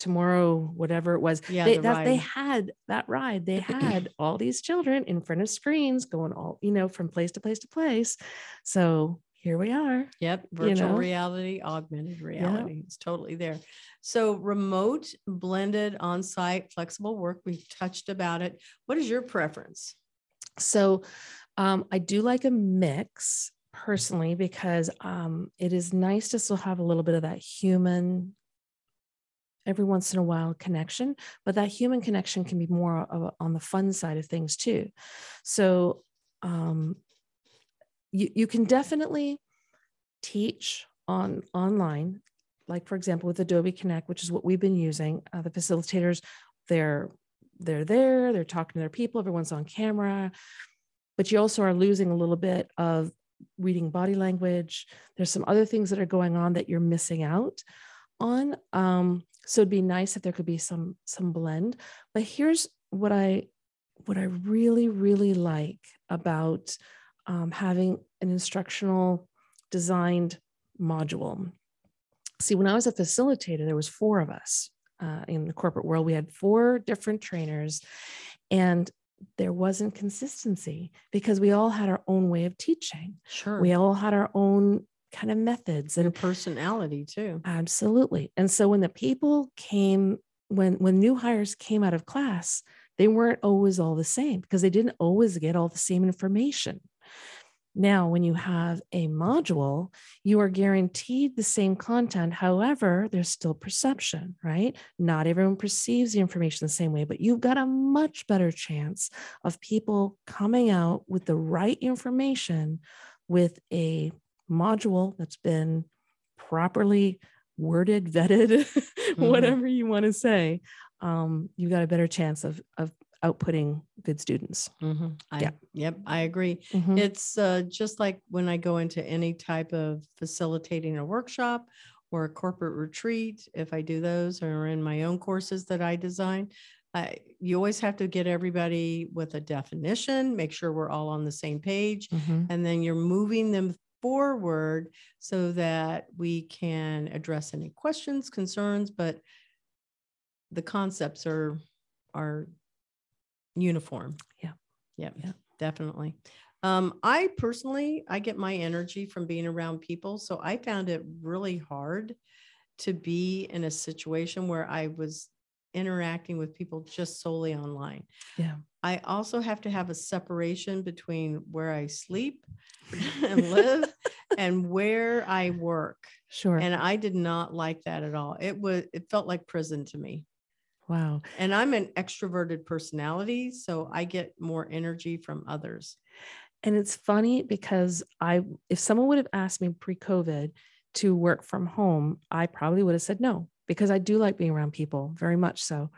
tomorrow, whatever it was, Yeah, they, the that, they had that ride. They had all these children in front of screens going all, you know, from place to place to place. So here we are. Yep. Virtual know? reality, augmented reality. It's totally there. So remote, blended, on-site, flexible work. We've touched about it. What is your preference? So um, I do like a mix personally because um, it is nice to still have a little bit of that human every once in a while connection but that human connection can be more of, on the fun side of things too so um, you, you can definitely teach on online like for example with adobe connect which is what we've been using uh, the facilitators they're they're there they're talking to their people everyone's on camera but you also are losing a little bit of reading body language. There's some other things that are going on that you're missing out on um, so it'd be nice if there could be some some blend. But here's what i what i really really like about um, having an instructional designed module see when i was a facilitator there was four of us uh, in the corporate world we had four different trainers and there wasn't consistency because we all had our own way of teaching Sure. we all had our own kind of methods Your and personality too. Absolutely. And so when the people came, when when new hires came out of class, they weren't always all the same because they didn't always get all the same information. Now, when you have a module, you are guaranteed the same content. However, there's still perception, right? Not everyone perceives the information the same way, but you've got a much better chance of people coming out with the right information with a module that's been properly worded, vetted, whatever you want to say, um, you've got a better chance of of outputting good students. Mhm. I, Yeah. Yep. I agree. Mhm. It's uh, just like when I go into any type of facilitating a workshop or a corporate retreat, if I do those or in my own courses that I design, I, you always have to get everybody with a definition, make sure we're all on the same page, Mhm. and then you're moving them forward so that we can address any questions, concerns, but the concepts are are uniform. Yeah. Yep. Yeah. Definitely. Um, I personally, I get my energy from being around people. So I found it really hard to be in a situation where I was interacting with people just solely online. Yeah. I also have to have a separation between where I sleep and live and where I work. Sure. And I did not like that at all. It was it felt like prison to me. Wow. And I'm an extroverted personality, so I get more energy from others. And it's funny because I, if someone would have asked me pre-COVID to work from home, I probably would have said no because I do like being around people very much so.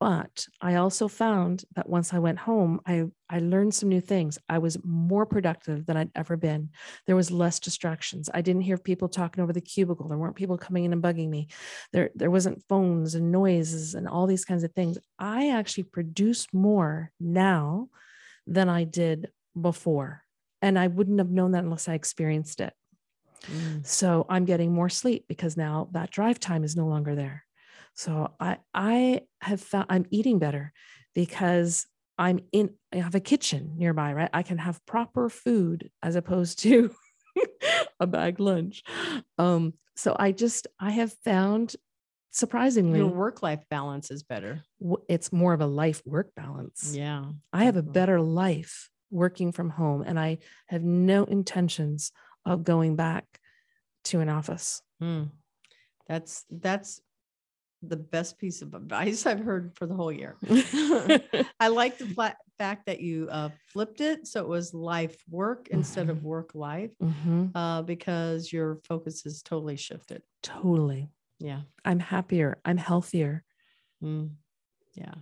But I also found that once I went home, I I learned some new things. I was more productive than I'd ever been. There was less distractions. I didn't hear people talking over the cubicle. There weren't people coming in and bugging me. There there wasn't phones and noises and all these kinds of things. I actually produce more now than I did before. And I wouldn't have known that unless I experienced it. Mm. So I'm getting more sleep because now that drive time is no longer there. So I I have found I'm eating better because I'm in I have a kitchen nearby, right? I can have proper food as opposed to a bag lunch. Um, so I just I have found surprisingly Your work life balance is better. it's more of a life work balance. Yeah. I have a better life working from home and I have no intentions of going back to an office. Hmm. That's that's the best piece of advice I've heard for the whole year. I like the flat fact that you uh, flipped it so it was life work instead of work life Mhm. uh, because your focus is totally shifted. Totally. Yeah. I'm happier. I'm healthier. Mm. Yeah.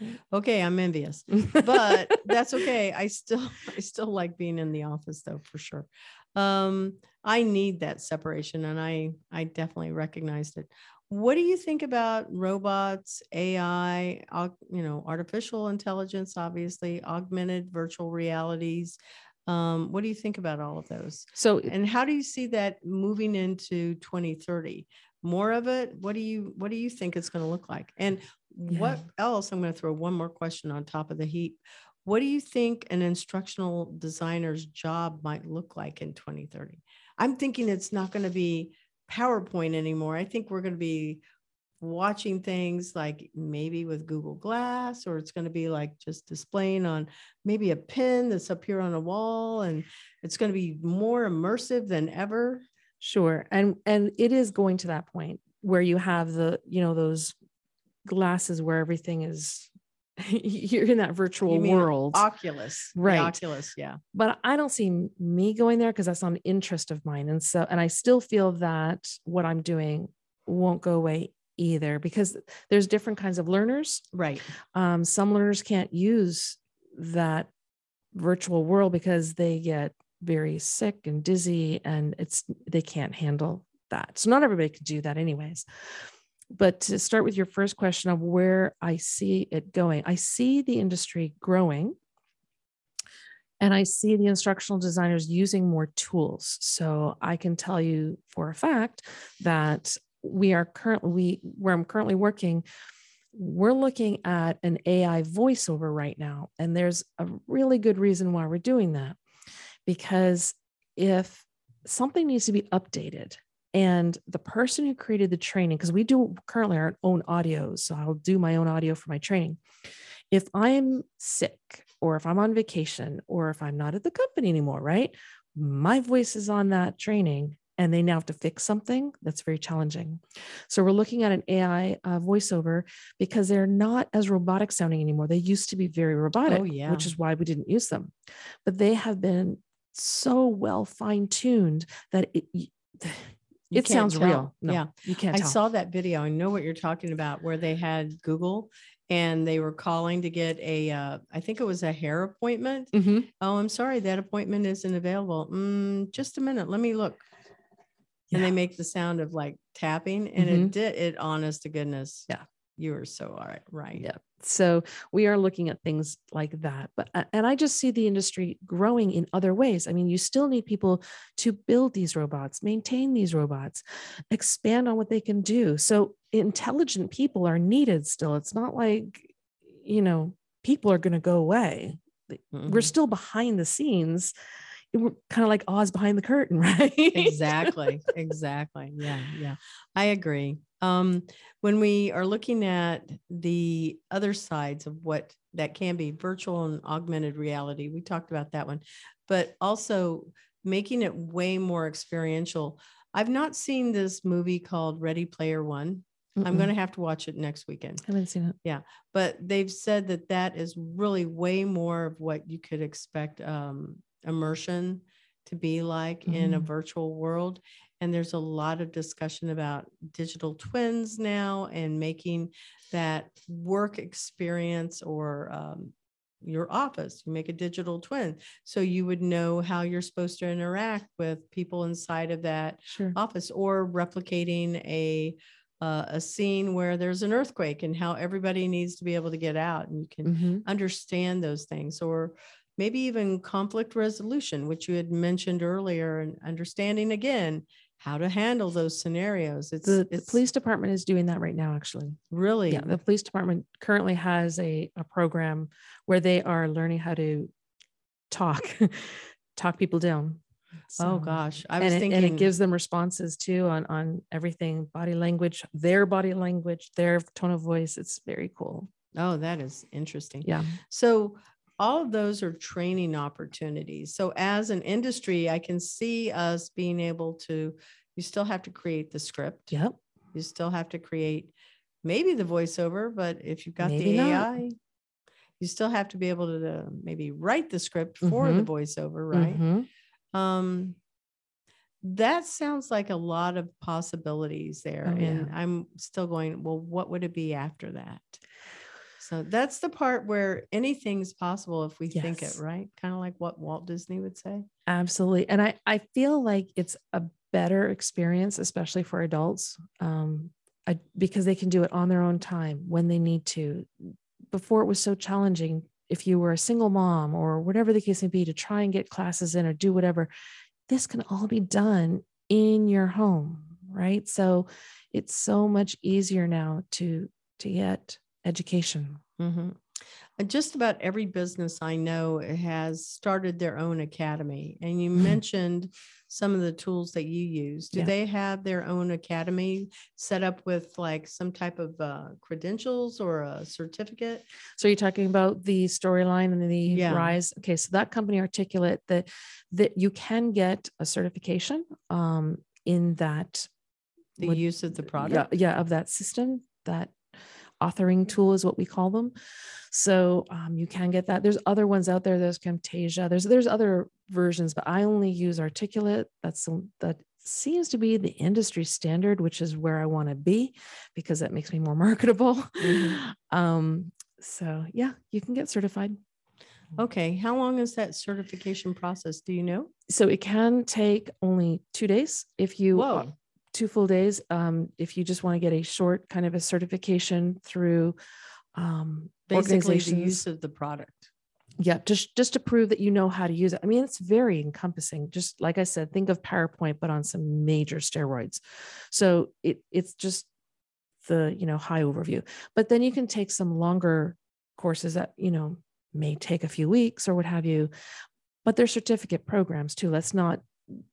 Mm. Okay, I'm envious, but that's okay. I still I still like being in the office though for sure. Um, I need that separation, and I I definitely recognized it. What do you think about robots, AI, you know, artificial intelligence, obviously, augmented virtual realities? Um, what do you think about all of those? so And how do you see that moving into 2030? More of it? What do you what do you think it's going to look like? And what else? I'm going to throw one more question on top of the heap. what do you think an instructional designer's job might look like in 2030? I'm thinking it's not going to be PowerPoint anymore. I think we're going to be watching things like maybe with Google Glass, or it's going to be like just displaying on maybe a pin that's up here on a wall, and it's going to be more immersive than ever. Sure, and and it is going to that point where you have the you know those glasses where everything is you're in that virtual world. Oculus right. Oculus yeah. But i don't see me going there because that's not an interest of mine. And so and i still feel that what i'm doing won't go away either because there's different kinds of learners. Right. Um, some learners can't use that virtual world because they get very sick and dizzy and it's they can't handle that. So not everybody can do that anyways but to start with your first question of where I see it going, I see the industry growing and I see the instructional designers using more tools. So I can tell you for a fact that we are currently we where I'm currently working, we're looking at an AI voiceover right now. And there's a really good reason why we're doing that. Because if something needs to be updated, and the person who created the training, because we do currently our own audios, so I'll do my own audio for my training. If I'm sick or if I'm on vacation or if I'm not at the company anymore, right? My voice is on that training and they now have to fix something that's very challenging. So we're looking at an AI uh, voiceover because they're not as robotic sounding anymore. They used to be very robotic, oh, yeah. which is why we didn't use them. But they have been so well fine tuned that it, You it sounds tell. real. No, yeah. you can't I tell. saw that video. I know what you're talking about where they had Google and they were calling to get a, uh, I think it was a hair appointment. Mhm. Oh, I'm sorry, that appointment isn't available. Mm, just a minute, let me look. And they make the sound of like tapping, and Mhm. it did it. Honest to goodness, Yeah. You were so all right, right. Yeah. So we are looking at things like that. But and I just see the industry growing in other ways. I mean, you still need people to build these robots, maintain these robots, expand on what they can do. So intelligent people are needed still. It's not like, you know, people are going to go away. We're Mhm. still behind the scenes. We're kind of like Oz behind the curtain, right? exactly exactly yeah yeah i agree um when we are looking at the other sides of what that can be virtual and augmented reality we talked about that one but also making it way more experiential i've not seen this movie called ready player one i'm going to have to watch it next weekend I haven't seen it. Yeah. But they've said that that is really way more of what you could expect um, immersion to be like in a Mhm. virtual world and there's a lot of discussion about digital twins now and making that work experience or um, your office you make a digital twin so you would know how you're supposed to interact with people inside of that Sure. office or replicating a uh, a scene where there's an earthquake and how everybody needs to be able to get out and you can Mhm. understand those things or maybe even conflict resolution which you had mentioned earlier and understanding again how to handle those scenarios it's The, it's police department is doing that right now, actually. really Yeah, the police department currently has a, a program where they are learning how to talk, talk people down. oh um, gosh i and was it, thinking and it gives them responses too on on everything, body language, their body language, their tone of voice. It's very cool. oh that is interesting Yeah. So all of those are training opportunities. So as an industry, I can see us being able to, you still have to create the script. Yep. You still have to create maybe the voiceover, but if you've got Maybe the not. AI, you still have to be able to maybe write the script for the Mhm. voiceover, right? Mhm. Um, that sounds like a lot of possibilities there. Oh, and yeah. I'm still going, well, what would it be after that? So that's the part where anything's possible if we think it, right? Kind of like what Walt Disney would say. Absolutely. And I, I feel like it's a better experience, especially for adults, um, I, because they can do it on their own time when they need to. Before it was so challenging if you were a single mom or whatever the case may be to try and get classes in or do whatever. This can all be done in your home, right? So it's so much easier now to to get education. Mhm. And just about every business I know has started their own academy. And you Mhm. mentioned some of the tools that you use. Do Yeah. they have their own academy set up with like some type of uh, credentials or a certificate? So you're talking about the storyline and the Yeah. rise. Okay, so that company articulate that that you can get a certification um, in that The use of the yeah, product? yeah of that system that authoring tool is what we call them so um, you can get that there's other ones out there there's camtasia there's there's other versions but i only use articulate that's the, that seems to be the industry standard which is where i want to be because that makes me more marketable Mhm. um so yeah you can get certified Okay. How long is that certification process? Do you know? so it can take only two days if you Whoa. Two full days um, if you just want to get a short kind of a certification through um, Basically, the use of the product. yeah just just to prove that you know how to use it. I mean it's very encompassing. Just like i said think of powerpoint but on some major steroids. So it it's just the you know high overview. But then you can take some longer courses that you know may take a few weeks or what have you. But they're certificate programs too. Let's not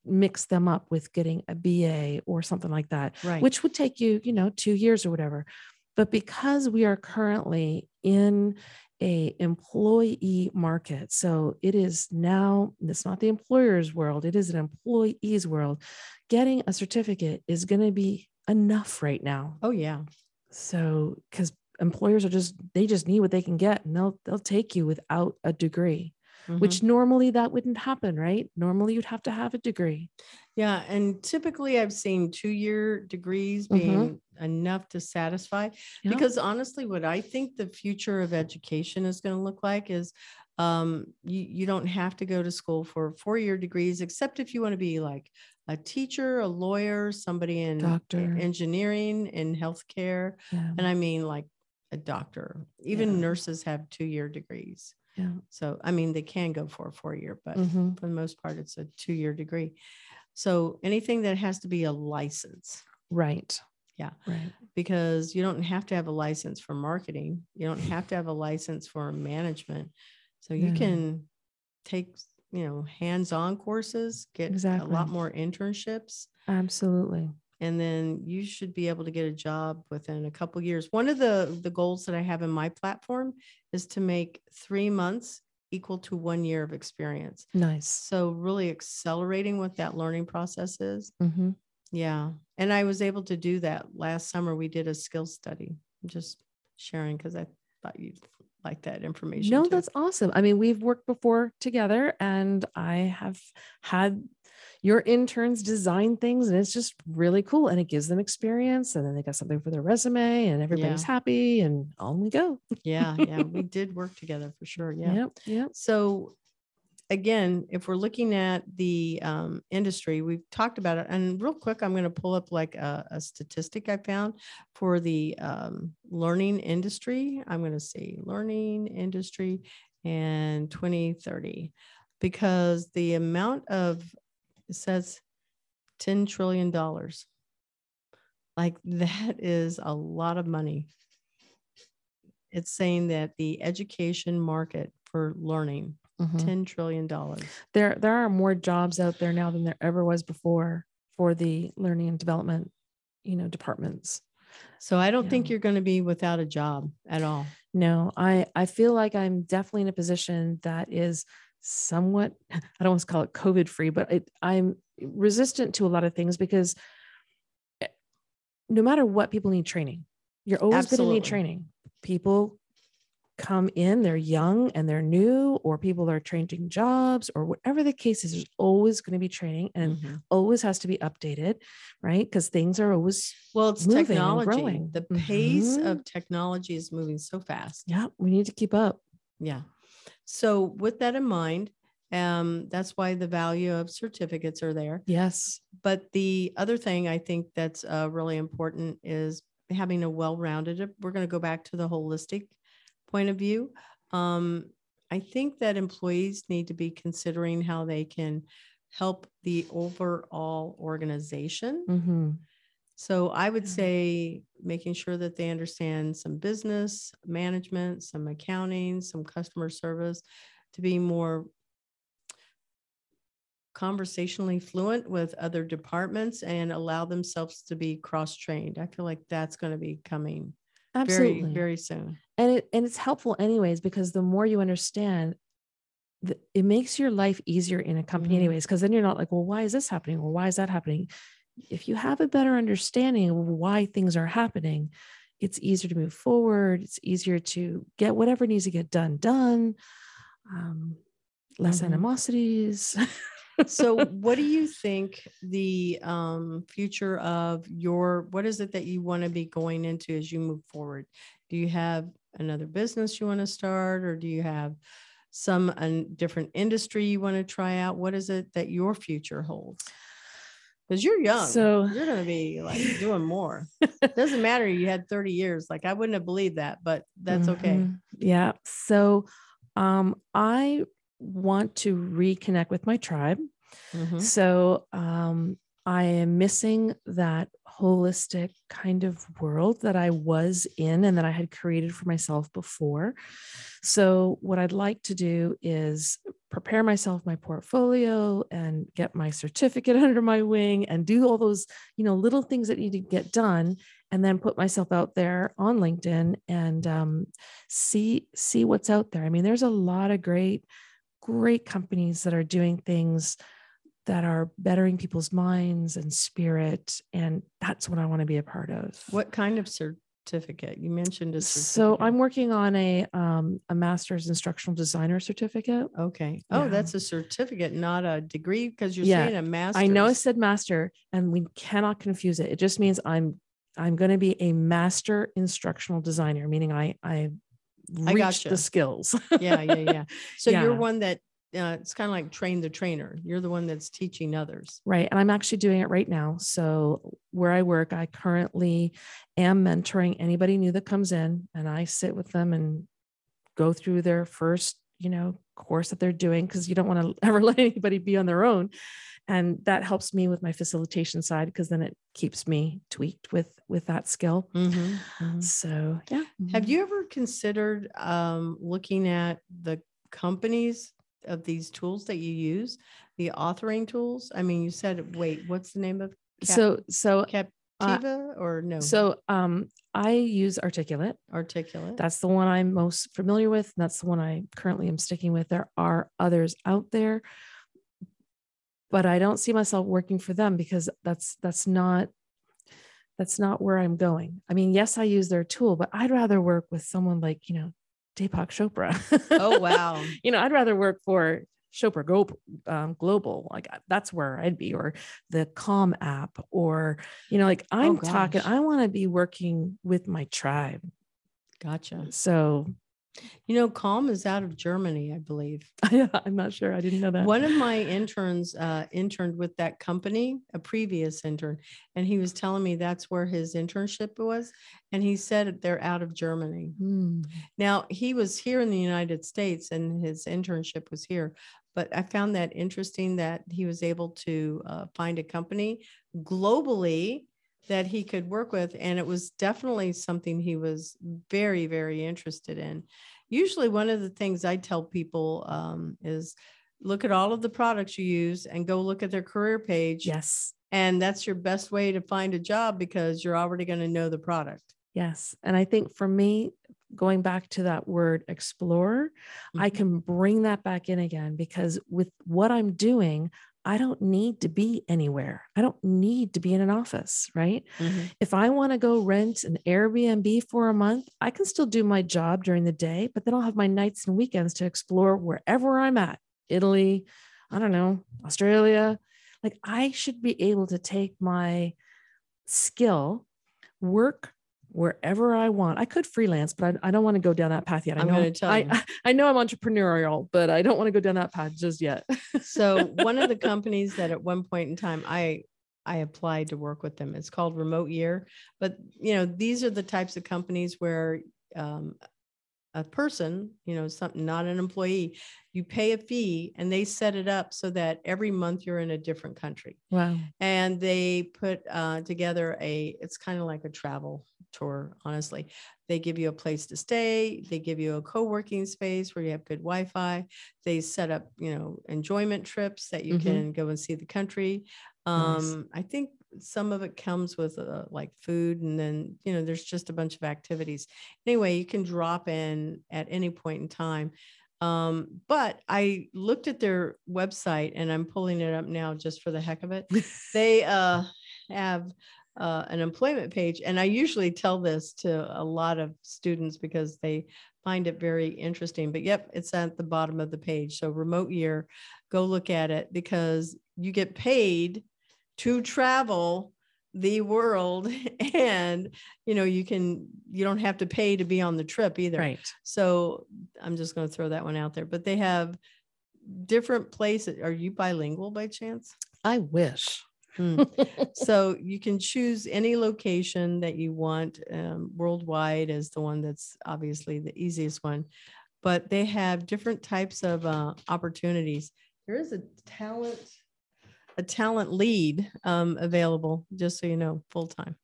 mix them up with getting a ba or something like that Right. which would take you, you know, two years or whatever. But because we are currently in a employee market, so it is now, it's not the employer's world, it is an employee's world. Getting a certificate is going to be enough right now. oh, yeah. So because employers are just they just need what they can get and they'll they'll take you without a degree, Mhm. which normally that wouldn't happen, right? Normally you'd have to have a degree. Yeah, and typically I've seen two-year degrees Mhm. being enough to satisfy. Yeah. Because honestly, what I think the future of education is going to look like is um, you you don't have to go to school for four-year degrees, except if you want to be like a teacher, a lawyer, somebody in Doctor. engineering, in healthcare, Yeah. and I mean like a doctor. Even Yeah. nurses have two-year degrees. Yeah. So I mean, they can go for a four-year, but Mhm. for the most part, it's a two-year degree. So anything that has to be a license, Right. Yeah. Right. because you don't have to have a license for marketing. You don't have to have a license for management. So you No. can take, you know, hands-on courses, get a lot more internships, Absolutely. And then you should be able to get a job within a couple years. One of the the goals that I have in my platform is to make three months equal to one year of experience. Nice. So really accelerating what that learning process is. hmm Yeah. And I was able to do that last summer. We did a skill study. I'm just sharing because I thought you'd like that information. No, too. that's awesome. I mean, we've worked before together and I have had your interns design things and it's just really cool and it gives them experience and then they got something for their resume and everybody's Yeah. happy and on we go. yeah, yeah. We did work together for sure. Yeah. yeah Yep. So again, if we're looking at the um, industry, we've talked about it. And real quick, I'm going to pull up like a, a statistic I found for the um, learning industry. I'm going to say learning industry and 2030 because the amount of it says 10 trillion dollars. Like that is a lot of money. It's saying that the education market for learning Mhm. $10 trillion. There there are more jobs out there now than there ever was before for the learning and development, you know, departments. So I don't think you're going to be without a job at all. No, I I feel like I'm definitely in a position that is somewhat I don't want to call it COVID free, but it, I'm resistant to a lot of things because eh, no matter what, people need training. You're always going to need training. People come in, they're young and they're new, or people are changing jobs, or whatever the case is. There's always going to be training, and Mhm. always has to be updated, right? Because things are always Well, it's technology. growing. The pace Mhm. of technology is moving so fast. yeah. We need to keep up. Yeah. So with that in mind, um, that's why the value of certificates are there. Yes. But the other thing I think that's uh, really important is having a well-rounded. We're going to go back to the holistic point of view. Um, I think that employees need to be considering how they can help the overall organization. hmm So I would Yeah. say making sure that they understand some business management, some accounting, some customer service to be more conversationally fluent with other departments and allow themselves to be cross trained. I feel like that's going to be coming Absolutely. very, very soon. and it and it's helpful anyways because the more you understand it makes your life easier in a company Mhm. anyways because then you're not like well why is this happening or why is that happening if you have a better understanding of why things are happening it's easier to move forward. It's easier to get whatever needs to get done done. Um, less Mhm. animosities. So what do you think the um, future of your what is it that you want to be going into as you move forward? Do you have another business you want to start or do you have some a different industry you want to try out? What is it that your future holds because you're young So- you're going to be like doing more doesn't matter you had 30 years like i wouldn't have believed that but that's okay Mhm. Yeah. So um, I want to reconnect with my tribe. Mhm. So um, I am missing that holistic kind of world that I was in and that I had created for myself before. So, what I'd like to do is prepare myself my portfolio and get my certificate under my wing and do all those, you know, little things that need to get done and then put myself out there on LinkedIn and um, see see what's out there. I mean, there's a lot of great, great companies that are doing things that are bettering people's minds and spirit, and that's what I want to be a part of. what kind of certificate you mentioned a So certificate. I'm working on a um, a master's instructional designer certificate. Okay. Oh, Yeah. that's a certificate, not a degree, because you're Yeah, saying a master's. I know I said master, and we cannot confuse it. It just means I'm I'm going to be a master instructional designer, meaning I I I reached gotcha. the skills. yeah, yeah, yeah. So you're Yeah. one that uh, it's kind of like train the trainer. You're the one that's teaching others. Right. And I'm actually doing it right now. So, where I work, I currently am mentoring anybody new that comes in, and I sit with them and go through their first, you know, course that they're doing because you don't want to ever let anybody be on their own. And that helps me with my facilitation side because then it keeps me tweaked with with that skill. So yeah. Have you ever considered um, looking at the companies of these tools that you use, the authoring tools? I mean, you said, wait, what's the name of Cap- So so Captiva or no? so um I use Articulate. articulate. That's the one I'm most familiar with. and That's the one I currently am sticking with. There are others out there, but I don't see myself working for them because that's that's not that's not where I'm going. I mean, yes, I use their tool, but I'd rather work with someone like, you know, Deepak Chopra. oh wow. you know, I'd rather work for Chopra Go, um, Global. Like that's where I'd be, or the Calm app, or you know, like I'm talking. I want to be working with my tribe. Gotcha. So You know, Calm is out of Germany, I believe. I'm not sure. I didn't know that. One of my interns uh, interned with that company, a previous intern, and he was telling me that's where his internship was. And he said they're out of Germany. Hmm. Now, he was here in the United States and his internship was here. But I found that interesting that he was able to uh, find a company globally that he could work with. And it was definitely something he was very, very interested in. Usually, one of the things I tell people um, is look at all of the products you use and go look at their career page. Yes. And that's your best way to find a job because you're already going to know the product. Yes. And I think for me, going back to that word explorer, I Mhm. can bring that back in again because with what I'm doing, I don't need to be anywhere. I don't need to be in an office, right? Mhm. If I want to go rent an Airbnb for a month, I can still do my job during the day, but then I'll have my nights and weekends to explore wherever I'm at Italy, I don't know, Australia. Like I should be able to take my skill, work wherever I want. I could freelance, but I, I don't want to go down that path yet. I I'm know gonna tell I, you. I, I know I'm entrepreneurial, but I don't want to go down that path just yet. so one of the companies that at one point in time I I applied to work with them. It's called Remote Year, but you know these are the types of companies where um, a person, you know, something not an employee, you pay a fee and they set it up so that every month you're in a different country. Wow. And they put uh, together a, it's kind of like a travel tour, honestly. They give you a place to stay, they give you a co working space where you have good Wi Fi. They set up, you know, enjoyment trips that you Mhm. can go and see the country. Nice. Um, I think some of it comes with uh, like food and then you know there's just a bunch of activities. Anyway you can drop in at any point in time. Um, but i looked at their website and i'm pulling it up now just for the heck of it. They uh, have uh, an employment page and i usually tell this to a lot of students because they find it very interesting but yep it's at the bottom of the page. So remote year go look at it because you get paid to travel the world and you know you can you don't have to pay to be on the trip either Right. so i'm just going to throw that one out there but they have different places are you bilingual by chance I wish. Hmm. so you can choose any location that you want um, worldwide is the one that's obviously the easiest one but they have different types of uh, opportunities there is a talent a talent lead um, available just so you know full time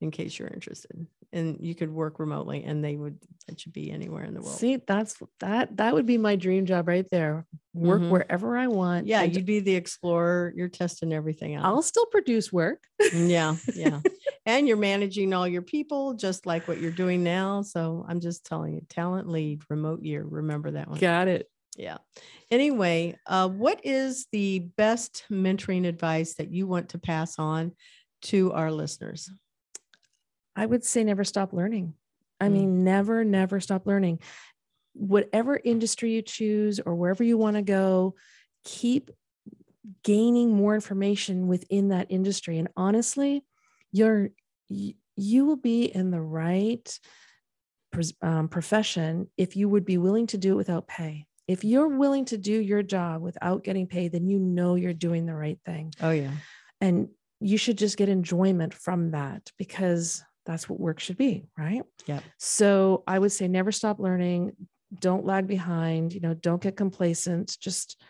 in case you're interested and you could work remotely and they would let you be anywhere in the world See, that's that that would be my dream job right there. Work Mhm. wherever I want. yeah and you'd be the explorer you're testing everything out I'll still produce work. yeah yeah and you're managing all your people just like what you're doing now so i'm just telling you talent lead remote year remember that one Got it. Yeah anyway uh, what is the best mentoring advice that you want to pass on to our listeners I would say never stop learning. I Mm. mean, never, never stop learning. Whatever industry you choose or wherever you want to go, keep gaining more information within that industry. And honestly, you're you will be in the right um, profession if you would be willing to do it without pay. If you're willing to do your job without getting paid, then you know you're doing the right thing. Oh yeah. And you should just get enjoyment from that because that's what work should be right? Yeah. so i would say never stop learning. Don't lag behind. You know don't get complacent. Just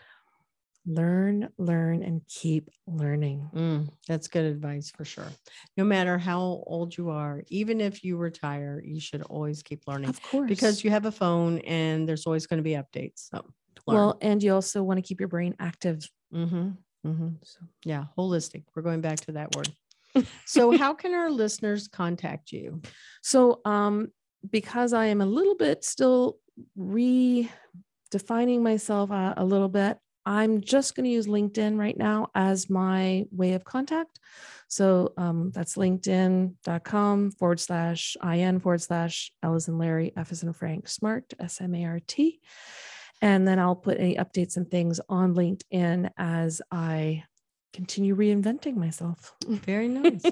learn learn and keep learning. Mm, that's good advice for sure. No matter how old you are even if you retire you should always keep learning of course. because you have a phone and there's always going to be updates so well and you also want to keep your brain active. Mm-hmm, mm-hmm. so yeah holistic we're going back to that word. So how can our listeners contact you? So, um, because I am a little bit still redefining myself uh, a little bit, I'm just going to use LinkedIn right now as my way of contact. So um, that's linkedin.com forward slash IN forward slash L in Larry, F as in Frank, Smart, S M A R T. And then I'll put any updates and things on LinkedIn as I continue reinventing myself. very nice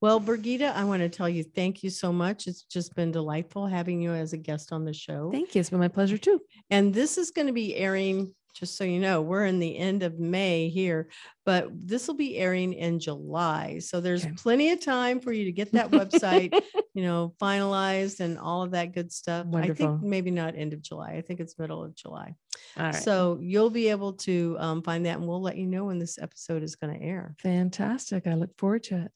well Birgitta, i want to tell you thank you so much it's just been delightful having you as a guest on the show Thank you. It's been my pleasure too. And this is going to be airing, just so you know, we're in the end of May here, but this will be airing in July. So there's Okay. plenty of time for you to get that website, you know, finalized and all of that good stuff. Wonderful. I think maybe not end of July. I think it's middle of July. All right. So you'll be able to um, find that and we'll let you know when this episode is going to air. Fantastic. I look forward to it.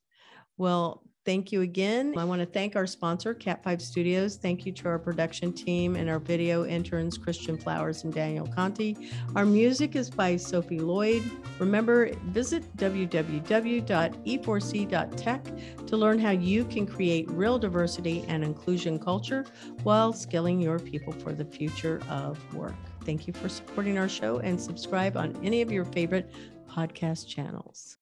Well, thank you again. I want to thank our sponsor, Cat5 Studios. Thank you to our production team and our video interns, Christian Flowers and Daniel Conti. Our music is by Sophie Lloyd. Remember, visit www.e4c.tech to learn how you can create real diversity and inclusion culture while skilling your people for the future of work. Thank you for supporting our show and subscribe on any of your favorite podcast channels.